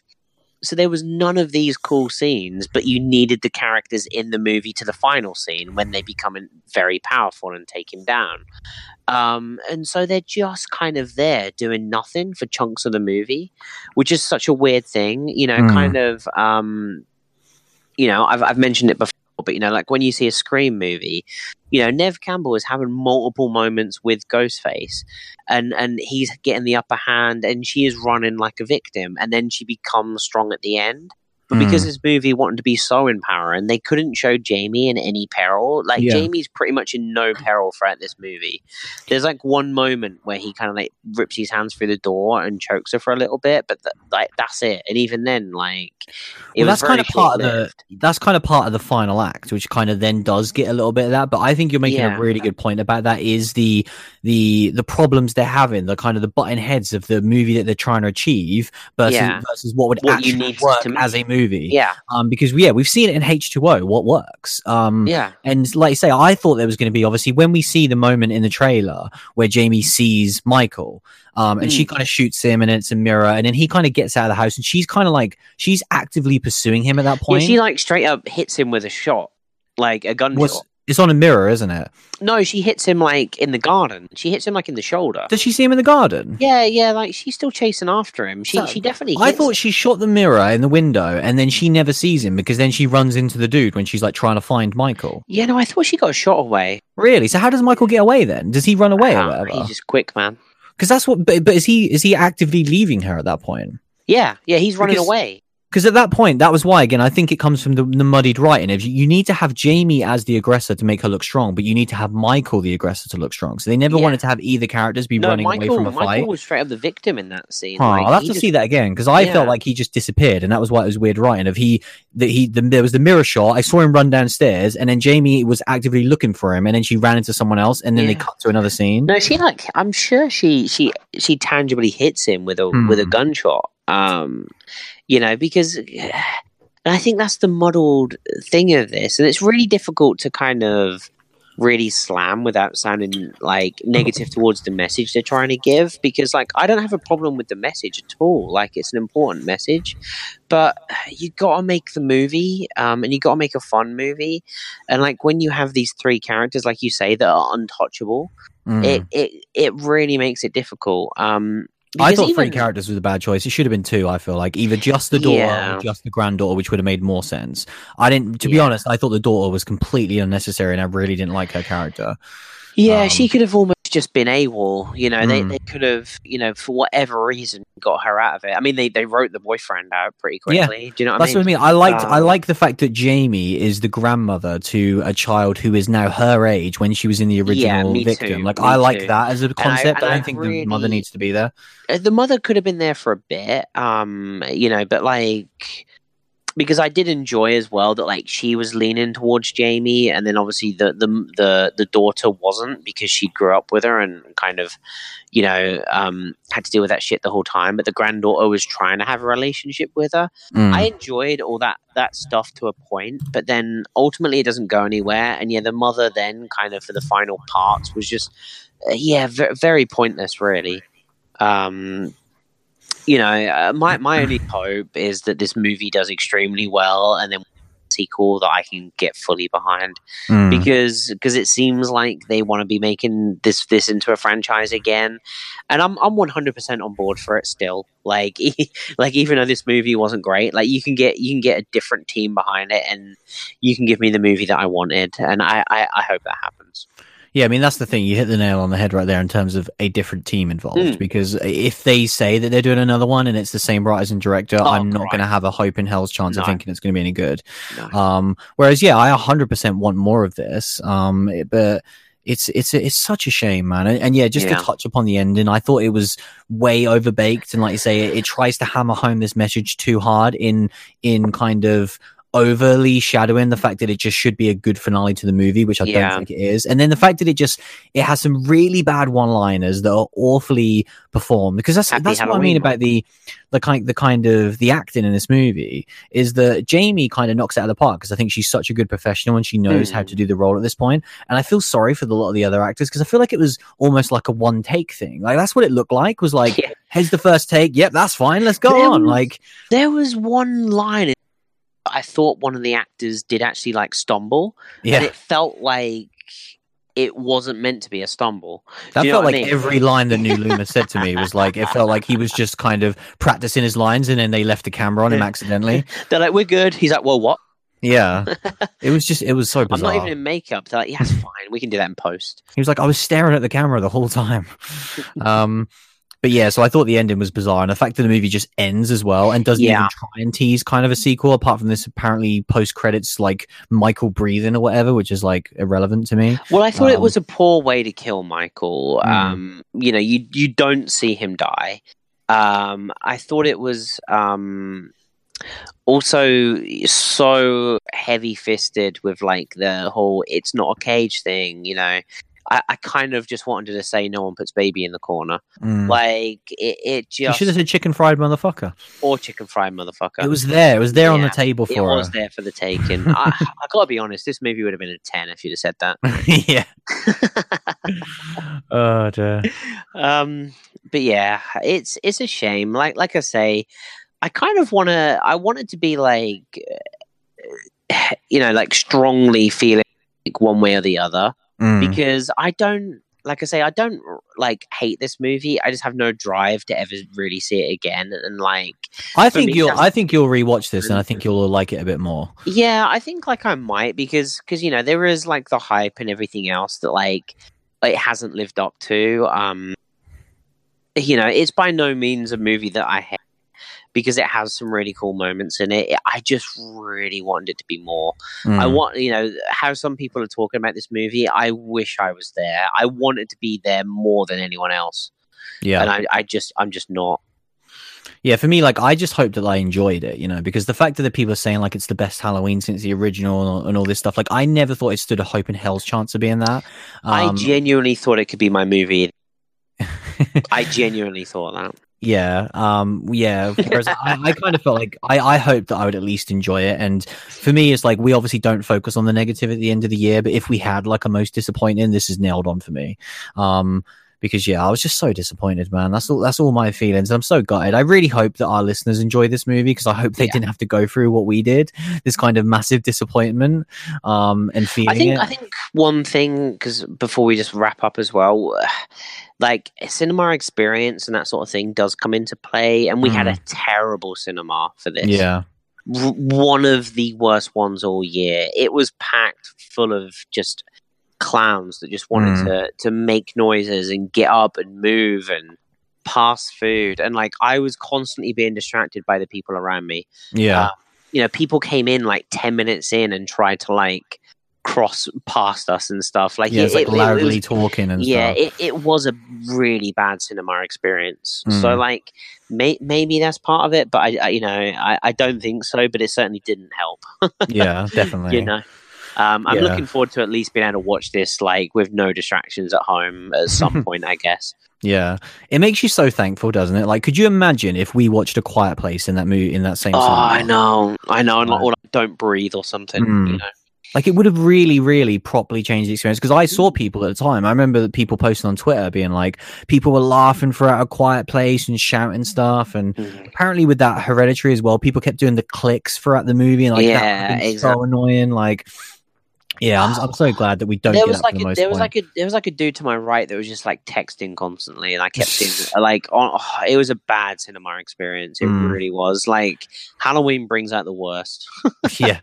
Speaker 2: so there was none of these cool scenes but you needed the characters in the movie to the final scene when they become very powerful and take him down um, and so they're just kind of there doing nothing for chunks of the movie which is such a weird thing you know
Speaker 1: Mm.
Speaker 2: kind of um, you know I've, I've mentioned it before but you know like when you see a scream movie you know nev campbell is having multiple moments with ghostface and and he's getting the upper hand and she is running like a victim and then she becomes strong at the end But because
Speaker 1: Mm.
Speaker 2: this movie wanted to be so empowering, they couldn't show Jamie in any peril. Like
Speaker 1: Yeah.
Speaker 2: Jamie's pretty much in no peril throughout this movie. There's like one moment where he kind of like rips his hands through the door and chokes her for a little bit, but th- like that's it. And even then, like it
Speaker 1: Well, that's kind of part of the that's kind of part of the final act, which kind of then does get a little bit of that. But I think you're making
Speaker 2: Yeah.
Speaker 1: a really good point about that. Is the the the problems they're having, the kind of the button heads of the movie that they're trying to achieve versus
Speaker 2: Yeah.
Speaker 1: versus what would
Speaker 2: What you
Speaker 1: actually
Speaker 2: need
Speaker 1: work
Speaker 2: to
Speaker 1: as a movie.
Speaker 2: Yeah,
Speaker 1: Um, because yeah, we've seen it in H two O. What works? Um,
Speaker 2: yeah,
Speaker 1: And like you say, I thought there was going to be obviously when we see the moment in the trailer where Jamie sees Michael, um, and
Speaker 2: Hmm.
Speaker 1: she kind of shoots him, and it's a mirror, and then he kind of gets out of the house, and she's kind of like she's actively pursuing him at that
Speaker 2: yeah.
Speaker 1: point.
Speaker 2: She like straight up hits him with a shot, like a gunshot.
Speaker 1: It's on a mirror, isn't it?
Speaker 2: No, she hits him like in the garden. She hits him like in the shoulder.
Speaker 1: Does she see him in the garden?
Speaker 2: Yeah, yeah, like she's still chasing after him. She
Speaker 1: So,
Speaker 2: she definitely.
Speaker 1: I
Speaker 2: hits
Speaker 1: thought
Speaker 2: him.
Speaker 1: she shot the mirror in the window, and then she never sees him because then she runs into the dude when she's like trying to find Michael.
Speaker 2: Yeah, no, I thought she got shot away.
Speaker 1: Really? So how does Michael get away then? Does he run away or
Speaker 2: Ah,
Speaker 1: whatever?
Speaker 2: He's just quick, man.
Speaker 1: Because that's what. But, but is he is he actively leaving her at that point?
Speaker 2: Yeah, yeah, he's running
Speaker 1: Because-
Speaker 2: away.
Speaker 1: Because at that point, that was why again I think it comes from the, the muddied writing. If you, you need to have Jamie as the aggressor to make her look strong, but you need to have Michael the aggressor to look strong. So they never
Speaker 2: Yeah.
Speaker 1: wanted to have either characters be
Speaker 2: No,
Speaker 1: running
Speaker 2: Michael,
Speaker 1: away from a fight.
Speaker 2: Michael was straight up the victim in that scene.
Speaker 1: Oh,
Speaker 2: Like,
Speaker 1: I'll have to
Speaker 2: just-
Speaker 1: see that again because I felt like he just disappeared, and that was why it was weird writing. Of he, that he, the, there was the mirror shot. I saw him run downstairs, and then Jamie was actively looking for him, and then she ran into someone else, and then they cut to another scene.
Speaker 2: No, she like I'm sure she she she tangibly hits him with a with a
Speaker 1: Hmm.
Speaker 2: gunshot. Um, you know because. And I think that's the muddled thing of this, and it's really difficult to kind of really slam without sounding like negative towards the message they're trying to give. Because like I don't have a problem with the message at all. Like it's an important message, but you got to make the movie, um, and you got to make a fun movie. And like when you have these three characters, like you say, that are untouchable,
Speaker 1: Mm.
Speaker 2: it it it really makes it difficult. Um,
Speaker 1: I
Speaker 2: because
Speaker 1: thought three characters was a bad choice. It should have been two. I feel like either just the daughter
Speaker 2: Yeah.
Speaker 1: or just the granddaughter, which would have made more sense. I didn't, to be
Speaker 2: Yeah.
Speaker 1: honest. I thought the daughter was completely unnecessary, and I really didn't like her character.
Speaker 2: Yeah,
Speaker 1: Um,
Speaker 2: she could have almost just been AWOL. You know, they,
Speaker 1: Mm.
Speaker 2: they could have, you know, for whatever reason, got her out of it. I mean, they, they wrote the boyfriend out pretty
Speaker 1: Yeah.
Speaker 2: quickly. Do you know what
Speaker 1: That's
Speaker 2: I
Speaker 1: what I
Speaker 2: mean?
Speaker 1: mean. I liked, I
Speaker 2: Um,
Speaker 1: like the fact that Jamie is the grandmother to a child who is now her age when she was in the original
Speaker 2: me
Speaker 1: victim.
Speaker 2: too,
Speaker 1: Like I like
Speaker 2: too.
Speaker 1: that as a concept. I,
Speaker 2: and I
Speaker 1: don't think the mother needs to be there.
Speaker 2: Uh, the mother could have been there for a bit, um, you know, but like because I did enjoy as well that like she was leaning towards Jamie, and then obviously the the the, the daughter wasn't because she grew up with her and kind of, you know, um, had to deal with that shit the whole time. But the granddaughter was trying to have a relationship with her.
Speaker 1: Mm.
Speaker 2: I enjoyed all that that stuff to a point, but then ultimately it doesn't go anywhere. And yeah, the mother then kind of for the final parts was just uh, yeah, ve- very pointless, really. Um, you know, uh, my my only hope is that this movie does extremely well, and then sequel that I can get fully behind
Speaker 1: Mm.
Speaker 2: because because it seems like they want to be making this this into a franchise again, and I'm I'm 100 percent on board for it still. Like like even though this movie wasn't great, like you can get you can get a different team behind it, and you can give me the movie that I wanted, and I I, I hope that happens.
Speaker 1: Yeah, I mean that's the thing. You hit the nail on the head right there in terms of a different team involved.
Speaker 2: Mm.
Speaker 1: Because if they say that they're doing another one and it's the same writers and director,
Speaker 2: Oh,
Speaker 1: I'm not going to have a hope in hell's chance of thinking it's going to be any good.
Speaker 2: No.
Speaker 1: Um, whereas, yeah, I 100% want more of this. Um, it- but it's it's it's such a shame, man. And, and yeah, just
Speaker 2: Yeah.
Speaker 1: to touch upon the ending, I thought it was way overbaked, and like you say, it, it tries to hammer home this message too hard in in kind of overly shadowing the fact that it just should be a good finale to the movie, which I
Speaker 2: Yeah.
Speaker 1: don't think it is. And then the fact that it just it has some really bad one-liners that are awfully performed because that's
Speaker 2: Happy
Speaker 1: that's what I mean about the the kind the kind of the acting in this movie is that Jamie kind of knocks it out of the park because I think she's such a good professional and she knows how
Speaker 2: Mm.
Speaker 1: to do the role at this point. And I feel sorry for the lot of the other actors because I feel like it was almost like a one take thing. Like that's what it looked like. Was like,
Speaker 2: Yeah.
Speaker 1: here's the first take. Yep, that's fine. Let's go
Speaker 2: There
Speaker 1: on.
Speaker 2: was-
Speaker 1: Like,
Speaker 2: There was one line I thought one of the actors did actually like stumble, and
Speaker 1: yeah,
Speaker 2: it felt like it wasn't meant to be a stumble.
Speaker 1: that felt like
Speaker 2: I mean?
Speaker 1: every line that New Luna said to me was like it felt like he was just kind of practicing his lines and then they left the camera on him accidentally.
Speaker 2: They're like, "We're good." He's like, "Well, what?"
Speaker 1: Yeah, it was just it was so bizarre.
Speaker 2: I'm not even in makeup. They're like, "Yeah, it's fine. We can do that in post."
Speaker 1: He was like, I was staring at the camera the whole time. um, but yeah, so I thought the ending was bizarre, and the fact that the movie just ends as well and doesn't
Speaker 2: Yeah.
Speaker 1: even try and tease kind of a sequel, apart from this apparently post credits like Michael breathing or whatever, which is like irrelevant to me.
Speaker 2: Well, I thought it
Speaker 1: Um,
Speaker 2: was a poor way to kill Michael.
Speaker 1: Mm.
Speaker 2: Um, you know, you you don't see him die. Um, I thought it was um, also so heavy fisted with like the whole "it's not a cage" thing. You know, I, I kind of just wanted to say no one puts baby in the corner.
Speaker 1: Mm.
Speaker 2: Like it, it
Speaker 1: you
Speaker 2: just
Speaker 1: should have said chicken fried motherfucker.
Speaker 2: or chicken fried motherfucker.
Speaker 1: It was there. It was there on the
Speaker 2: Yeah,
Speaker 1: table
Speaker 2: It
Speaker 1: for
Speaker 2: was
Speaker 1: her.
Speaker 2: there for the taking. I, I gotta be honest, this movie would have been a ten if you'd have said that.
Speaker 1: yeah. oh dear.
Speaker 2: um but yeah it's it's a shame like like i say i kind of want to i wanted to be like uh, you know like strongly feeling one way or the other
Speaker 1: Mm.
Speaker 2: because i don't like i say i don't like hate this movie i just have no drive to ever really see it again and like
Speaker 1: I think
Speaker 2: me,
Speaker 1: you'll. I think you'll rewatch this, and I think you'll like it a bit more.
Speaker 2: Yeah, I think like I might because because you know there is like the hype and everything else that like it hasn't lived up to. Um, you know, it's by no means a movie that I hate because it has some really cool moments in it. I just really wanted it to be more. I
Speaker 1: Mm.
Speaker 2: want you know how some people are talking about this movie. I wish I was there. I wanted to be there more than anyone else,
Speaker 1: yeah.
Speaker 2: and I, I just I'm just not.
Speaker 1: Yeah, for me, like I just hope that I enjoyed it, you know, because the fact that the people are saying like it's the best Halloween since the original and all this stuff, like I never thought it stood a hope in hell's chance of being that.
Speaker 2: I
Speaker 1: Um,
Speaker 2: genuinely thought it could be my movie. I genuinely thought that.
Speaker 1: Yeah, um, yeah. Whereas I, I kind of felt like I, I hoped that I would at least enjoy it, and for me, it's like we obviously don't focus on the negative at the end of the year, but if we had like a most disappointing, this is nailed on for me. Um, because yeah, I was just so disappointed, man. That's all. That's all my feelings. I'm so gutted. I really hope that our listeners enjoy this movie because I hope they
Speaker 2: Yeah.
Speaker 1: didn't have to go through what we did. This kind of massive disappointment, um, and feeling
Speaker 2: I think
Speaker 1: it.
Speaker 2: I think one thing because before we just wrap up as well, like cinema experience and that sort of thing does come into play, and we had a terrible cinema for this.
Speaker 1: Mm. yeah,
Speaker 2: R- one of the worst ones all year. It was packed full of just clowns that just wanted
Speaker 1: Mm.
Speaker 2: to to make noises and get up and move and pass food, and like I was constantly being distracted by the people around me
Speaker 1: yeah,
Speaker 2: Uh, you know, people came in like 10 minutes in and tried to like cross past us and stuff. Like,
Speaker 1: yeah.
Speaker 2: it,
Speaker 1: It's like
Speaker 2: it- it
Speaker 1: loudly
Speaker 2: was-
Speaker 1: talking and
Speaker 2: yeah, it, it was a really bad cinema experience. So,
Speaker 1: Mm.
Speaker 2: like, may, maybe that's part of it, but I, I you know, I, I don't think so, but it certainly didn't help,
Speaker 1: yeah, definitely.
Speaker 2: you know. Um, I'm
Speaker 1: Yeah.
Speaker 2: looking forward to at least being able to watch this like with no distractions at home at some point, I guess.
Speaker 1: Yeah, it makes you so thankful, doesn't it? Like, could you imagine if we watched A Quiet Place in that movie in that same?
Speaker 2: Oh,
Speaker 1: cinema?
Speaker 2: I know, I know, and
Speaker 1: Right.
Speaker 2: or like, don't breathe or something.
Speaker 1: Mm.
Speaker 2: You know,
Speaker 1: Like, it would have really, really properly changed the experience. Because I saw people at the time. I remember that people posting on Twitter being like, people were laughing throughout A Quiet Place and shouting stuff. And
Speaker 2: Mhm.
Speaker 1: apparently, with that Hereditary as well, people kept doing the clicks throughout the movie, and like
Speaker 2: Yeah,
Speaker 1: been so annoying. Like, yeah, I'm, I'm so glad that we don't.
Speaker 2: there
Speaker 1: get
Speaker 2: was
Speaker 1: that
Speaker 2: like
Speaker 1: the
Speaker 2: a, there was
Speaker 1: point.
Speaker 2: like a there was like a dude to my right that was just like texting constantly, and I kept seeing like on. Oh, it was a bad cinema experience. It
Speaker 1: Mm.
Speaker 2: really was. Like Halloween brings out the worst.
Speaker 1: yeah.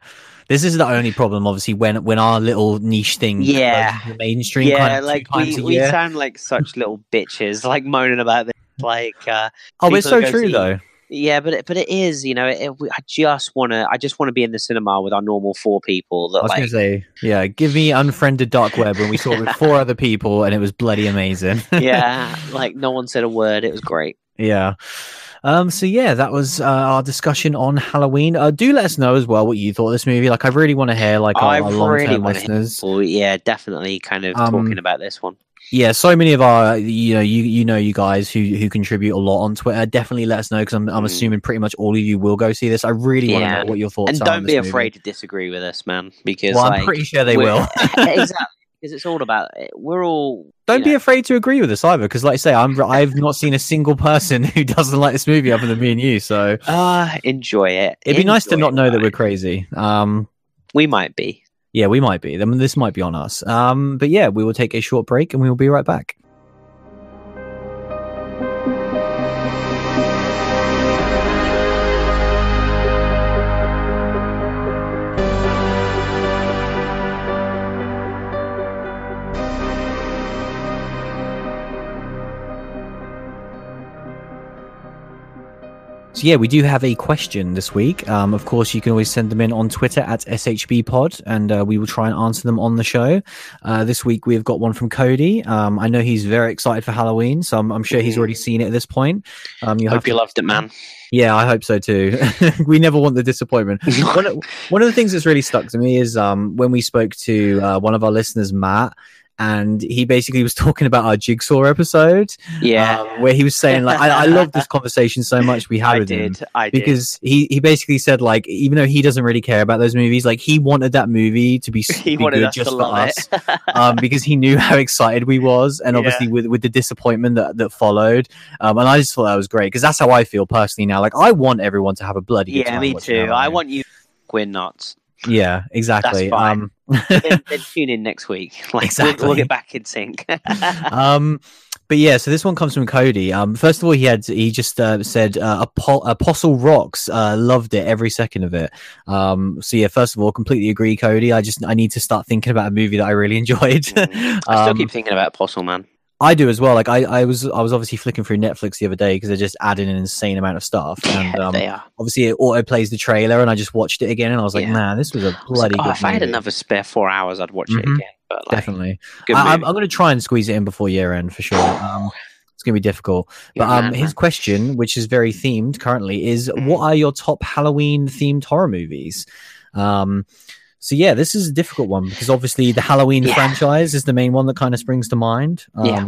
Speaker 1: This is the only problem, obviously, when when our little niche thing
Speaker 2: Yeah.
Speaker 1: mainstream.
Speaker 2: yeah,
Speaker 1: kind of
Speaker 2: like we, we sound like such little bitches, like moaning about this. Like, uh,
Speaker 1: Oh, it's so true
Speaker 2: see-
Speaker 1: though.
Speaker 2: yeah, but it, but it is, you know. It, we- I just want to, I just want to be in the cinema with our normal four people. That
Speaker 1: I was
Speaker 2: like,
Speaker 1: gonna say, yeah, give me unfriended dark web when we saw it with four other people and it was bloody amazing.
Speaker 2: yeah, like no one said a word. It was great.
Speaker 1: yeah. Um. So yeah, that was uh, our discussion on Halloween. Uh, do let us know as well what you thought of this movie. Like, I really want to hear like our,
Speaker 2: I
Speaker 1: our long
Speaker 2: really
Speaker 1: term
Speaker 2: wanna hear
Speaker 1: listeners.
Speaker 2: Well, yeah, definitely, kind of
Speaker 1: Um,
Speaker 2: talking about this one.
Speaker 1: Yeah, so many of our, you know, you you know, you guys who who contribute a lot on Twitter. Definitely let us know because I'm I'm
Speaker 2: Mm.
Speaker 1: assuming pretty much all of you will go see this. I really want to know what your thoughts
Speaker 2: and
Speaker 1: are. on
Speaker 2: don't be
Speaker 1: this movie.
Speaker 2: afraid to disagree with us, man, because
Speaker 1: Well,
Speaker 2: like,
Speaker 1: I'm pretty sure they will.
Speaker 2: exactly because it's all about it. we're all.
Speaker 1: Don't
Speaker 2: you
Speaker 1: be
Speaker 2: know,
Speaker 1: afraid to agree with us either, because like I say, I'm I've not seen a single person who doesn't like this movie other than me and you. So
Speaker 2: uh, enjoy it.
Speaker 1: it'd be nice to
Speaker 2: Enjoy
Speaker 1: not
Speaker 2: it,
Speaker 1: know that we're crazy. Um,
Speaker 2: we might be.
Speaker 1: yeah, we might be. I mean, this might be on us. Um, but yeah, we will take a short break and we will be right back. So yeah, we do have a question this week. Um, of course, you can always send them in on Twitter at shbpod, and uh, we will try and answer them on the show. Uh, this week we've got one from Cody. Um, I know he's very excited for Halloween, so I'm, I'm sure he's already seen it at this point. Um, you
Speaker 2: Hope you loved it, man.
Speaker 1: Yeah, I hope so too. we never want the disappointment. one, of, one of the things that's really stuck to me is um, when we spoke to uh, one of our listeners, Matt, and he basically was talking about our jigsaw episode.
Speaker 2: Yeah,
Speaker 1: um, where he was saying like, I, I love this conversation so much we had
Speaker 2: I
Speaker 1: with
Speaker 2: did.
Speaker 1: him
Speaker 2: I did.
Speaker 1: because he he basically said like even though he doesn't really care about those movies, like he wanted that movie to be,
Speaker 2: he
Speaker 1: be
Speaker 2: wanted
Speaker 1: good
Speaker 2: us
Speaker 1: just for us. um, because he knew how excited we was, and
Speaker 2: Yeah.
Speaker 1: obviously with with the disappointment that that followed. Um, and I just thought that was great because that's how I feel personally now. Like I want everyone to have a bloody
Speaker 2: yeah, me too. I want you, We're nuts.
Speaker 1: Yeah, exactly.
Speaker 2: That's fine.
Speaker 1: Um,
Speaker 2: then, then tune in next week. Like we'll-
Speaker 1: Exactly.
Speaker 2: we'll, get back in sync.
Speaker 1: um, but yeah, so this one comes from Cody. Um, first of all, he had he just uh, said uh, Apo- Apostle Rocks. Uh, loved it every second of it. Um, so yeah, first of all, completely agree, Cody. I just I need to start thinking about a movie that I really enjoyed.
Speaker 2: Mm. I still
Speaker 1: Um,
Speaker 2: keep thinking about Apostle Man.
Speaker 1: I do as well. Like I, I was I was obviously flicking through Netflix the other day because they're just adding an insane amount of stuff, and
Speaker 2: Yeah,
Speaker 1: um,
Speaker 2: they are.
Speaker 1: obviously it auto plays the trailer, and I just watched it again, and I was like,
Speaker 2: Yeah.
Speaker 1: man, this was a
Speaker 2: I was like,
Speaker 1: bloody
Speaker 2: oh,
Speaker 1: good
Speaker 2: if I had another spare four hours, I'd watch it
Speaker 1: Mhm.
Speaker 2: again. But like,
Speaker 1: Definitely, I, I'm. I'm going to try and squeeze it in before year end for sure. Um, it's going to be difficult. But um,
Speaker 2: man,
Speaker 1: his
Speaker 2: man.
Speaker 1: question, which is very themed currently, is
Speaker 2: Mhm.
Speaker 1: what are your top Halloween themed horror movies? Um, so yeah, this is a difficult one because obviously the Halloween
Speaker 2: Yeah.
Speaker 1: franchise is the main one that kind of springs to mind. Um,
Speaker 2: Yeah.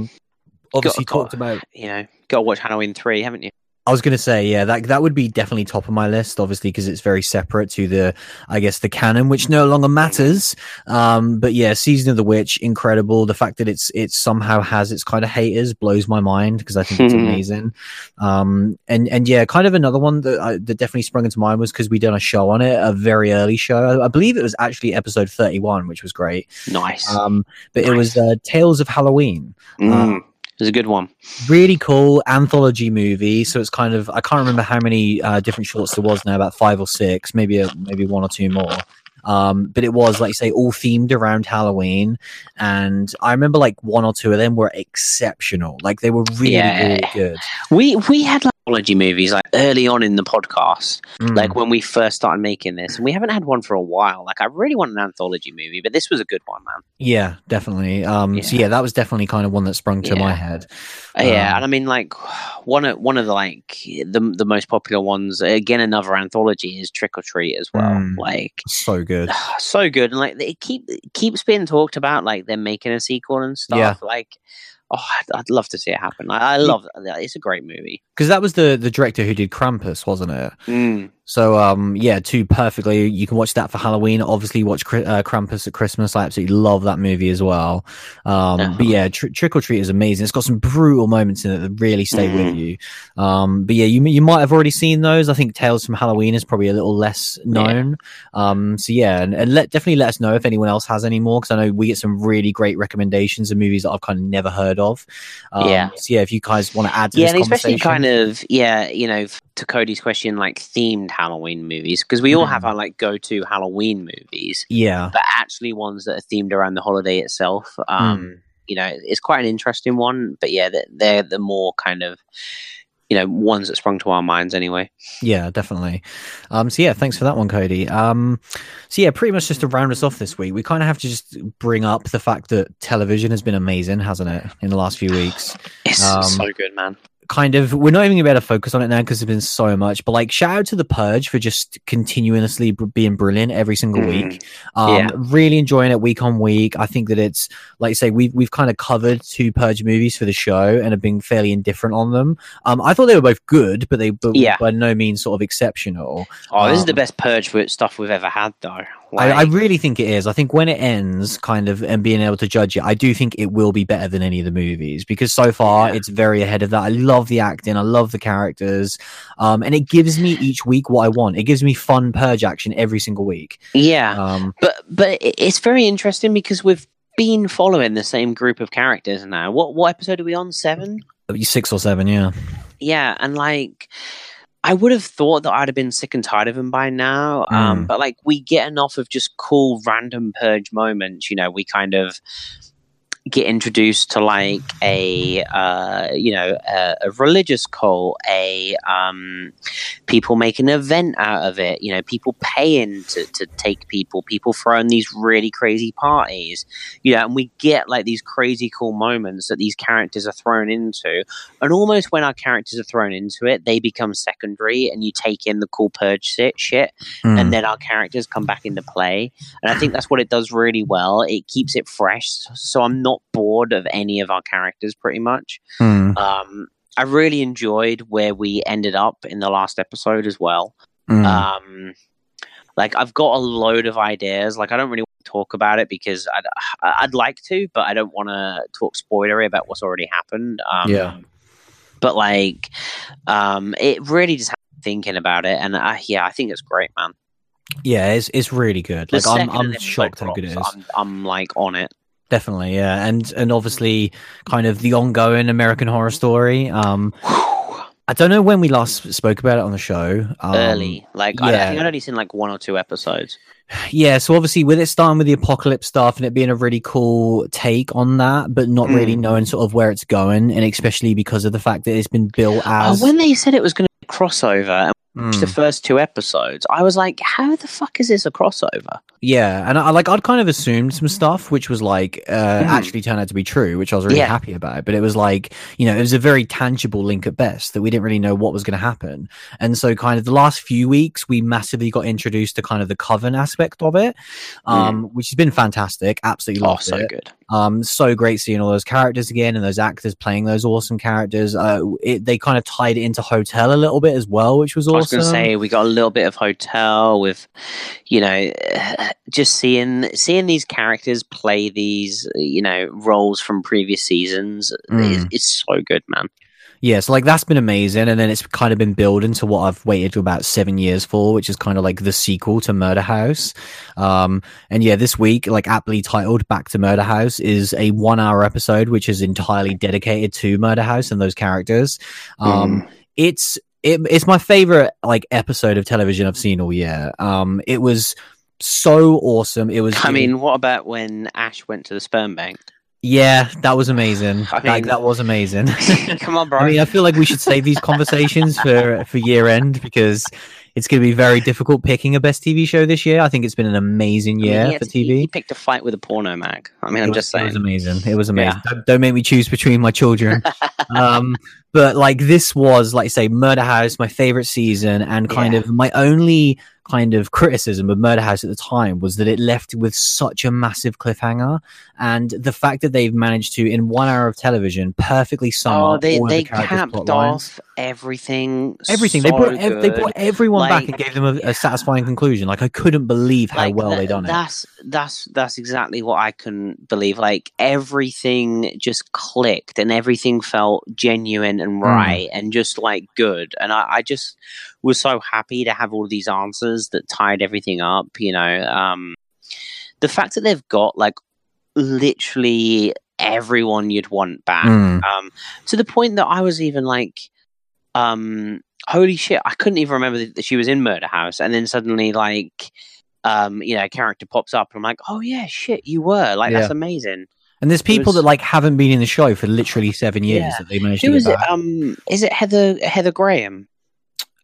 Speaker 1: Obviously,
Speaker 2: Got- got-
Speaker 1: talked about
Speaker 2: you know, got to watch Halloween three, haven't you?
Speaker 1: I was going to say, yeah, that that would be definitely top of my list, obviously, because it's very separate to the, I guess, the canon, which no longer matters. Um, but yeah, season of the witch, incredible. The fact that it's it somehow has its kind of haters blows my mind because I think it's amazing. Um, and and yeah, kind of another one that I, that definitely sprung into mind was because we done a show on it, a very early show. I, I believe it was actually episode thirty one, which was great.
Speaker 2: Nice.
Speaker 1: Um, but it was uh, Tales of Halloween
Speaker 2: Mm, it was a good one.
Speaker 1: really cool anthology movie. So it's kind of I can't remember how many uh, different shorts there was now, about five or six, maybe a, maybe one or two more. Um, but it was like you say, all themed around Halloween, and I remember like one or two of them were exceptional. Like they were really,
Speaker 2: Yeah.
Speaker 1: really good.
Speaker 2: We we had like anthology movies like early on in the podcast,
Speaker 1: Mm.
Speaker 2: like when we first started making this, and we haven't had one for a while. Like I really want an anthology movie, but this was a good one, man.
Speaker 1: yeah, definitely. Um, so
Speaker 2: Yeah.
Speaker 1: yeah, that was definitely kind of one that sprung to my head.
Speaker 2: Uh, yeah,
Speaker 1: Um,
Speaker 2: and I mean, like one of one of the like the the most popular ones. Again, another anthology is Trick or Treat as well.
Speaker 1: Mm.
Speaker 2: Like
Speaker 1: So good.
Speaker 2: so good, and like it keep it keeps being talked about, like they're making a sequel and stuff.
Speaker 1: Yeah.
Speaker 2: Like, oh, I'd, I'd love to see it happen. I, I love it's a great movie.
Speaker 1: Because that was the the director who did Krampus, wasn't it?
Speaker 2: Mm.
Speaker 1: So um yeah, two perfectly. You can watch that for Halloween. Obviously, watch uh, Krampus at Christmas. I absolutely love that movie as well. Um,
Speaker 2: Uh-huh.
Speaker 1: but yeah, tr- Trick or Treat is amazing. It's got some brutal moments in it that really stay with
Speaker 2: Mhm.
Speaker 1: you. Um, but yeah, you you might have already seen those. I think Tales from Halloween is probably a little less known. Um, so yeah, and, and let definitely let us know if anyone else has any more because I know we get some really great recommendations of movies that I've kind of never heard of. Um,
Speaker 2: Yeah.
Speaker 1: So yeah, if you guys want to add to
Speaker 2: Yeah,
Speaker 1: this
Speaker 2: and especially
Speaker 1: conversation,
Speaker 2: kind of yeah, you know, to Cody's question, like themed Halloween movies because we all have
Speaker 1: Mm.
Speaker 2: our like go-to Halloween movies,
Speaker 1: yeah.
Speaker 2: but actually ones that are themed around the holiday itself. Um,
Speaker 1: Mm.
Speaker 2: You know, it's quite an interesting one, but yeah, they're, they're the more kind of you know ones that sprung to our minds anyway.
Speaker 1: Yeah, definitely. Um, so yeah, thanks for that one, Cody. Um, so yeah, pretty much just to round us off this week, we kind of have to just bring up the fact that television has been amazing, hasn't it, in the last few weeks?
Speaker 2: It's
Speaker 1: Um,
Speaker 2: so good, man.
Speaker 1: Kind of, we're not even gonna be able to focus on it now because there's been so much. But like, shout out to the Purge for just continuously br- being brilliant every single
Speaker 2: Mhm.
Speaker 1: week. Um,
Speaker 2: Yeah.
Speaker 1: really enjoying it week on week. I think that it's like you say, we've we've kind of covered two Purge movies for the show and have been fairly indifferent on them. Um, I thought they were both good, but they but
Speaker 2: Yeah.
Speaker 1: by no means sort of exceptional.
Speaker 2: Oh, this is the
Speaker 1: um,
Speaker 2: best purge stuff we've ever had, though.
Speaker 1: I, I really think it is. I think when it ends, kind of, and being able to judge it, I do think it will be better than any of the movies because so far
Speaker 2: Yeah.
Speaker 1: it's very ahead of that. I love the acting, I love the characters, um, and it gives me each week what I want. It gives me fun purge action every single week.
Speaker 2: yeah,
Speaker 1: Um,
Speaker 2: but but it's very interesting because we've been following the same group of characters now. What what episode are we on? Seven.
Speaker 1: six or seven, yeah.
Speaker 2: Yeah, and like I would have thought that I'd have been sick and tired of him by now. Um,
Speaker 1: Mm.
Speaker 2: but like we get enough of just cool random purge moments. You know, we kind of get introduced to like a uh, you know a, a religious cult, a um, people make an event out of it. You know, people paying to, to take people, people throwing these really crazy parties. You know, and we get like these crazy cool moments that these characters are thrown into, and almost when our characters are thrown into it, they become secondary, and you take in the cool purge shit, shit
Speaker 1: Mm.
Speaker 2: and then our characters come back into play. And I think that's what it does really well. It keeps it fresh, so I'm not bored of any of our characters pretty much.
Speaker 1: Mm.
Speaker 2: Um, I really enjoyed where we ended up in the last episode as well.
Speaker 1: Mm.
Speaker 2: Um, like I've got a load of ideas. Like I don't really want to talk about it because I'd I'd like to, but I don't want to talk spoilery about what's already happened. Um,
Speaker 1: Yeah.
Speaker 2: But like, um, it really just had thinking about it, and uh, yeah, I think it's great, man.
Speaker 1: yeah, it's it's really good.
Speaker 2: The
Speaker 1: Like I'm I'm shocked how good it is.
Speaker 2: I'm, I'm like on it.
Speaker 1: Definitely, yeah, and and obviously, kind of the ongoing American Horror Story. Um, I don't know when we last spoke about it on the show. Um,
Speaker 2: Early, like I, I think I'd only seen like one or two episodes.
Speaker 1: Yeah, so obviously with it starting with the apocalypse stuff and it being a really cool take on that, but not really
Speaker 2: Mm.
Speaker 1: knowing sort of where it's going, and especially because of the fact that it's been built as
Speaker 2: oh, when they said it was going to crossover and
Speaker 1: Mm.
Speaker 2: the first two episodes, I was like, "How the fuck is this a crossover?"
Speaker 1: Yeah, and I like I'd kind of assumed some stuff which was like uh,
Speaker 2: Hmm.
Speaker 1: actually turned out to be true, which I was really
Speaker 2: Yeah.
Speaker 1: happy about. But it was like you know it was a very tangible link at best that we didn't really know what was going to happen. And so kind of the last few weeks we massively got introduced to kind of the coven aspect of it, um, which has been fantastic. Absolutely
Speaker 2: Hmm. Oh,
Speaker 1: loved
Speaker 2: so
Speaker 1: it.
Speaker 2: good.
Speaker 1: Um, so great seeing all those characters again and those actors playing those awesome characters. Uh, it, they kind of tied it into Hotel a little bit as well, which was
Speaker 2: I was
Speaker 1: awesome.
Speaker 2: going to say we got a little bit of hotel with, you know, just seeing seeing these characters play these, you know, roles from previous seasons.
Speaker 1: Mm.
Speaker 2: It's, it's so good, man.
Speaker 1: Yeah, so like that's been amazing, and then it's kind of been building to what I've waited about seven years for, which is kind of like the sequel to Murder House. Um, and yeah, this week, like aptly titled "Back to Murder House," is a one-hour episode which is entirely dedicated to Murder House and those characters. Um, it's it, it's my favorite like episode of television I've seen all year. Um, it was so awesome. It was.
Speaker 2: I mean, what about when Ash went to the sperm bank?
Speaker 1: Yeah, that was amazing.
Speaker 2: I
Speaker 1: like that was amazing.
Speaker 2: Come on, bro.
Speaker 1: I mean, I feel like we should save these conversations for for year end because it's going to be very difficult picking a best TV show this year. I think it's been an amazing
Speaker 2: I mean,
Speaker 1: year for
Speaker 2: TV. he- He picked a fight with a porno mag. I mean,
Speaker 1: It
Speaker 2: I'm
Speaker 1: was-
Speaker 2: just saying.
Speaker 1: It was amazing. It was amazing.
Speaker 2: Yeah.
Speaker 1: Don't, don't make me choose between my children. um, but like this was, like I say, Murder House, my favorite season, and kind
Speaker 2: Yeah.
Speaker 1: of my only kind of criticism of Murder House at the time was that it left with such a massive cliffhanger, and the fact that they've managed to, in one hour of television, perfectly sum
Speaker 2: Oh,
Speaker 1: up
Speaker 2: they they
Speaker 1: the characters'
Speaker 2: capped off everything.
Speaker 1: everything. they
Speaker 2: so
Speaker 1: brought ev- they brought everyone back and gave them a, a satisfying conclusion. Like I couldn't believe how
Speaker 2: Like,
Speaker 1: well they done it.
Speaker 2: That's that's that's exactly what I couldn't believe. Like everything just clicked and everything felt genuine and
Speaker 1: Mm.
Speaker 2: right and just like good. And I, I just was so happy to have all these answers that tied everything up. You know, um, the fact that they've got like literally everyone you'd want back.
Speaker 1: Mm.
Speaker 2: Um, to the point that I was even like, um, holy shit, I couldn't even remember that she was in Murder House, and then suddenly like, um, you know, a character pops up, and I'm like, oh yeah, shit, you were like, that's amazing.
Speaker 1: And there's people
Speaker 2: was-
Speaker 1: that like haven't been in the show for literally seven years
Speaker 2: Yeah.
Speaker 1: that they managed
Speaker 2: Who
Speaker 1: to
Speaker 2: is it? Um, is it Heather Heather Graham?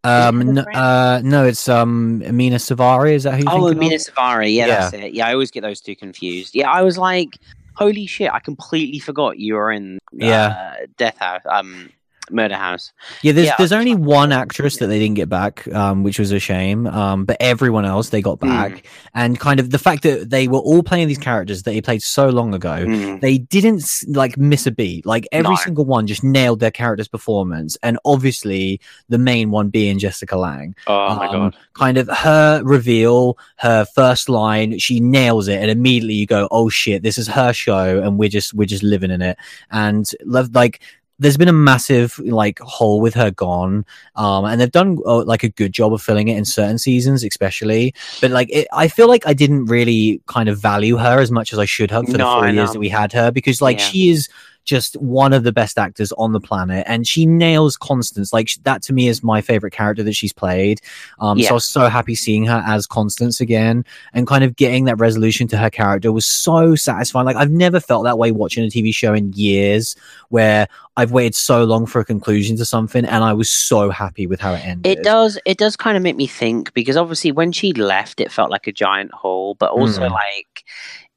Speaker 1: Um, uh, no, it's um Amina Suvari. Is that who?
Speaker 2: Oh, Amina
Speaker 1: of?
Speaker 2: Suvari. Yeah, that's it. Yeah, I always get those two confused. Yeah, I was like, holy shit, I completely forgot you were in uh,
Speaker 1: Yeah.
Speaker 2: Death House, um, Murder House.
Speaker 1: Yeah, there's
Speaker 2: Yeah,
Speaker 1: there's only one actress that they didn't get back, um, which was a shame. Um, but everyone else they got
Speaker 2: Hmm.
Speaker 1: back, and kind of the fact that they were all playing these characters that they played so long ago.
Speaker 2: Mm.
Speaker 1: they didn't like miss a beat. Like every
Speaker 2: No.
Speaker 1: single one just nailed their character's performance, and obviously the main one being Jessica Lange.
Speaker 2: Oh my
Speaker 1: Um,
Speaker 2: god.
Speaker 1: Kind of her reveal, her first line, she nails it, and immediately you go, "Oh shit, this is her show," and we're just we're just living in it. And love like. There's been a massive like hole with her gone, um, and they've done uh, like a good job of filling it in certain seasons, especially. But like, it, I feel like I didn't really kind of value her as much as I should have for
Speaker 2: No,
Speaker 1: the four years that we had her, because like
Speaker 2: Yeah.
Speaker 1: she is just one of the best actors on the planet, and she nails Constance. Like that to me is my favorite character that she's played. Um,
Speaker 2: Yeah.
Speaker 1: So I was so happy seeing her as Constance again, and kind of getting that resolution to her character was so satisfying. Like I've never felt that way watching a TV show in years, where I've waited so long for a conclusion to something, and I was so happy with how it ended.
Speaker 2: It does. It does kind of make me think because obviously when she left, it felt like a giant hole, but also
Speaker 1: Mm.
Speaker 2: like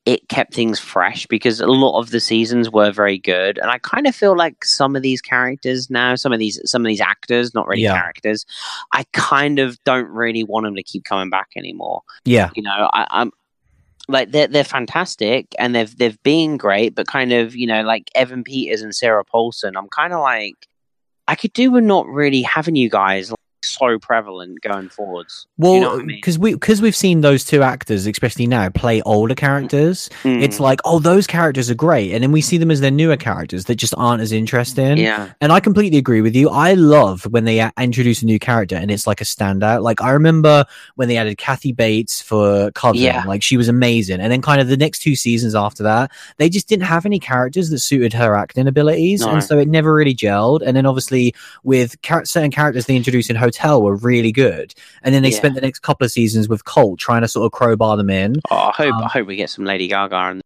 Speaker 2: it kept things fresh because a lot of the seasons were very good, and I kind of feel like some of these characters now, some of these some of these actors, not really
Speaker 1: Yeah.
Speaker 2: characters, I kind of don't really want them to keep coming back anymore.
Speaker 1: Yeah,
Speaker 2: You know, I, I'm. Like they're they're fantastic and they've they've been great, but kind of you know like Evan Peters and Sarah Paulson, I'm kind of like I could do with not really having you guys so prevalent going forwards. Do you know
Speaker 1: well,
Speaker 2: I mean?
Speaker 1: because we because we've seen those two actors, especially now, play older characters.
Speaker 2: Mm,
Speaker 1: It's like, oh, those characters are great, and then we see them as their newer characters that just aren't as interesting.
Speaker 2: yeah,
Speaker 1: And I completely agree with you. I love when they introduce a new character and it's like a standout. Like I remember when they added Kathy Bates for Coven,
Speaker 2: Yeah.
Speaker 1: like she was amazing. And then kind of the next two seasons after that, they just didn't have any characters that suited her acting abilities,
Speaker 2: No.
Speaker 1: and so it never really gelled. And then obviously with char- certain characters they introduced in Hotel were really good, and then they
Speaker 2: Yeah.
Speaker 1: spent the next couple of seasons with Cult trying to sort of crowbar them in.
Speaker 2: oh, I hope
Speaker 1: Um,
Speaker 2: I hope we get some Lady Gaga and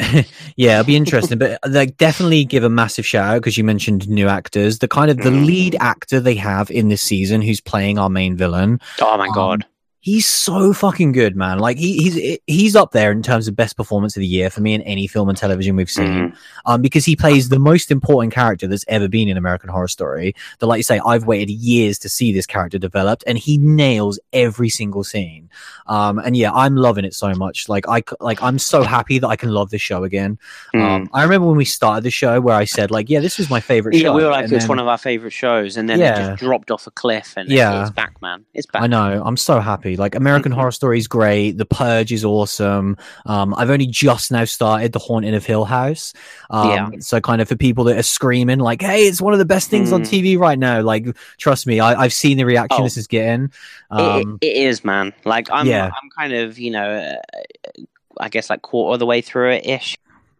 Speaker 1: Yeah, it'll be interesting, but like definitely give a massive shout out because you mentioned new actors. The kind of the
Speaker 2: Mm.
Speaker 1: lead actor they have in this season, who's playing our main villain,
Speaker 2: oh my
Speaker 1: Um,
Speaker 2: god,
Speaker 1: he's so fucking good, man. Like he, he's he's up there in terms of best performance of the year for me in any film and television we've seen.
Speaker 2: Mhm.
Speaker 1: Um, because he plays the most important character that's ever been in American Horror Story. That, like you say, I've waited years to see this character developed, and he nails every single scene. Um, and yeah, I'm loving it so much. Like I like I'm so happy that I can love this show again.
Speaker 2: Mm.
Speaker 1: Um, I remember when we started the show where I said like, yeah, this was my favorite
Speaker 2: yeah,
Speaker 1: show.
Speaker 2: we were like
Speaker 1: and
Speaker 2: it's
Speaker 1: then-
Speaker 2: one of our favorite shows, and then it
Speaker 1: Yeah.
Speaker 2: just dropped off a cliff, and
Speaker 1: Yeah.
Speaker 2: it's back, man. It's back.
Speaker 1: I know. I'm so happy. Like American
Speaker 2: Mhm.
Speaker 1: Horror Story is great. The Purge is awesome. Um, I've only just now started The Haunting of Hill House. Um,
Speaker 2: Yeah.
Speaker 1: So kind of for people that are screaming like, "Hey, it's one of the best things on
Speaker 2: Mm.
Speaker 1: TV right now." Like, trust me, I, I've seen the reaction
Speaker 2: Oh.
Speaker 1: this is getting. Um,
Speaker 2: it, it is, man. Like I'm,
Speaker 1: Yeah.
Speaker 2: I'm kind of, you know, uh, I guess like quarter of the way through it ish.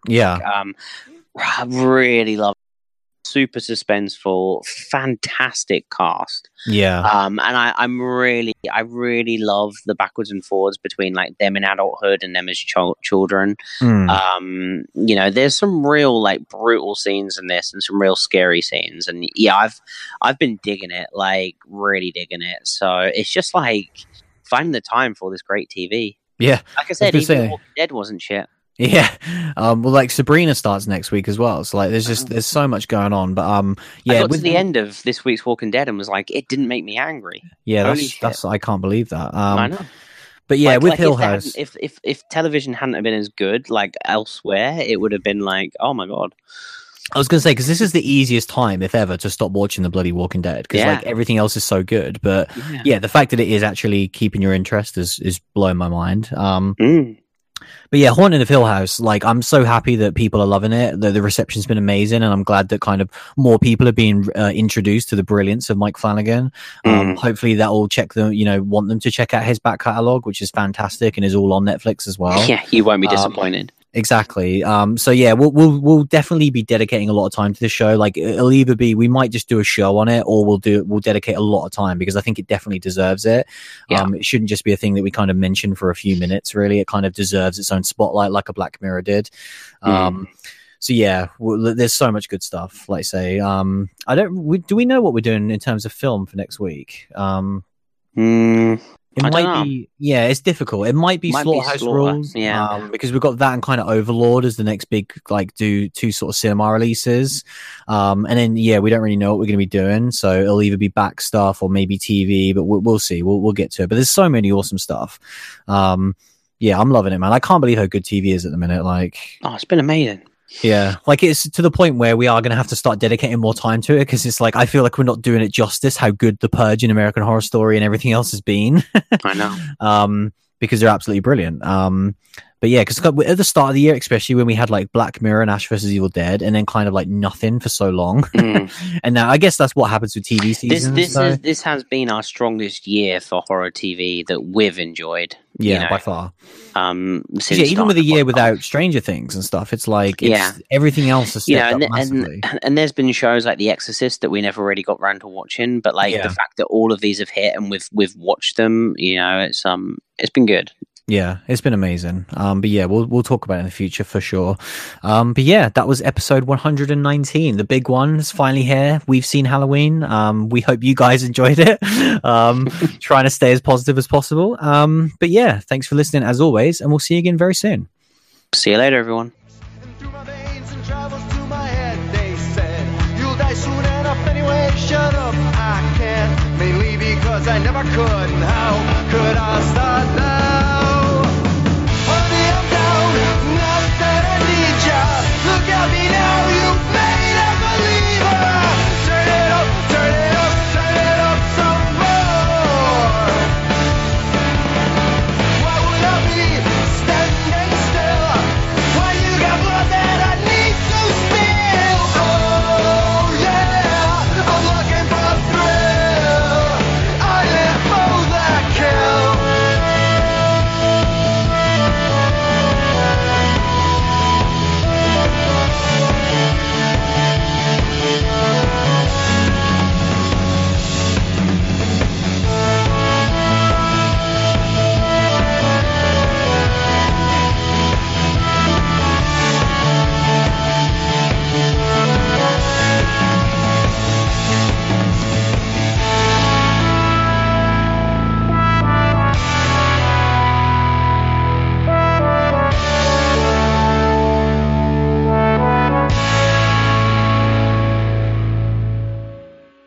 Speaker 1: yeah,
Speaker 2: Um, I really love. Super suspenseful, fantastic cast.
Speaker 1: yeah,
Speaker 2: Um, and I, I'm really, I really love the backwards and forwards between like them in adulthood and them as chil- children.
Speaker 1: Mm.
Speaker 2: Um, you know, there's some real like brutal scenes in this and some real scary scenes. And yeah, I've, I've been digging it, like really digging it. So it's just like finding the time for this great TV.
Speaker 1: yeah,
Speaker 2: Like I said, even. Walking Dead wasn't shit.
Speaker 1: Yeah. Um, well, like Sabrina starts next week as well. So like, there's just there's so much going on. But um,
Speaker 2: I
Speaker 1: yeah,
Speaker 2: got
Speaker 1: with
Speaker 2: to the end of this week's Walking Dead and was like, it didn't make me angry.
Speaker 1: yeah,
Speaker 2: Holy
Speaker 1: that's
Speaker 2: shit.
Speaker 1: that's I can't believe that.
Speaker 2: I
Speaker 1: Um,
Speaker 2: know.
Speaker 1: but yeah,
Speaker 2: Like-
Speaker 1: with
Speaker 2: like
Speaker 1: Hill
Speaker 2: if
Speaker 1: House.
Speaker 2: If, if if television hadn't been as good, like elsewhere, it would have been like, oh my god.
Speaker 1: I was going to say because this is the easiest time, if ever, to stop watching the bloody Walking Dead because
Speaker 2: Yeah.
Speaker 1: like everything else is so good. But
Speaker 2: Yeah.
Speaker 1: yeah, the fact that it is actually keeping your interest is is blowing my mind. Um,
Speaker 2: Mm.
Speaker 1: But yeah, Haunted of Hill House, like I'm so happy that people are loving it. The, the reception's been amazing, and I'm glad that kind of more people are being uh, introduced to the brilliance of Mike Flanagan. Um,
Speaker 2: Mm.
Speaker 1: Hopefully, that will check them, you know, want them to check out his back catalog, which is fantastic and is all on Netflix as well.
Speaker 2: Yeah, you won't be
Speaker 1: Um,
Speaker 2: disappointed.
Speaker 1: Exactly. Um, so yeah, we'll, we'll we'll definitely be dedicating a lot of time to the show. Like it'll either be we might just do a show on it, or we'll do we'll dedicate a lot of time because I think it definitely deserves it.
Speaker 2: Yeah.
Speaker 1: Um, it shouldn't just be a thing that we kind of mention for a few minutes. Really, it kind of deserves its own spotlight, like a Black Mirror did. Um, so yeah, well, there's so much good stuff. Like I say, um, I don't. We, do we know what we're doing in terms of film for next week? Um,
Speaker 2: Mm,
Speaker 1: it
Speaker 2: I
Speaker 1: might be, yeah, it's difficult. It might be
Speaker 2: Might be
Speaker 1: Slaughterhouse
Speaker 2: Slaughter,
Speaker 1: Rulez,
Speaker 2: yeah.
Speaker 1: um, because we've got that and kind of Overlord as the next big, like, do two sort of cinema releases, um, and then yeah, we don't really know what we're going to be doing, so it'll either be back stuff or maybe TV, but we'll, we'll see. We'll we'll get to it. But there's so many awesome stuff. Um, yeah, I'm loving it, man. I can't believe how good TV is at the minute. Like,
Speaker 2: oh, it's been amazing.
Speaker 1: Yeah, like it's to the point where we are going to have to start dedicating more time to it because it's like I feel like we're not doing it justice. How good the Purge and American Horror Story and everything else has been.
Speaker 2: I know.
Speaker 1: um, because they're absolutely brilliant. Um, but yeah, because at the start of the year, especially when we had like Black Mirror and Ash vs Evil Dead, and then kind of like nothing for so long,
Speaker 2: Mm.
Speaker 1: and now I guess that's what happens with TV seasons.
Speaker 2: This this
Speaker 1: so-
Speaker 2: is this has been our strongest year for horror TV that we've enjoyed. you
Speaker 1: yeah,
Speaker 2: know,
Speaker 1: by far.
Speaker 2: Um, since
Speaker 1: Yeah, even with a year
Speaker 2: podcast.
Speaker 1: without Stranger Things and stuff, it's like it's,
Speaker 2: Yeah.
Speaker 1: everything else has
Speaker 2: you know,
Speaker 1: up
Speaker 2: and, and and there's been shows like The Exorcist that we never really got round to watching, but like
Speaker 1: Yeah.
Speaker 2: the fact that all of these have hit and we've we've watched them, you know, it's um it's been good.
Speaker 1: Yeah, it's been amazing. Um, but yeah, we'll we'll talk about it in the future for sure. Um, but yeah, that was episode 119. The big one is finally here. We've seen Halloween. Um, we hope you guys enjoyed it. Um, trying to stay as positive as possible. Um, but yeah, thanks for listening as always, and we'll see you again very soon.
Speaker 2: See you later, everyone.
Speaker 3: through my veins and travels to my head. They said, You'll die soon enough anyway. Shut up, I can't. Mainly because I never could. And how could I start now?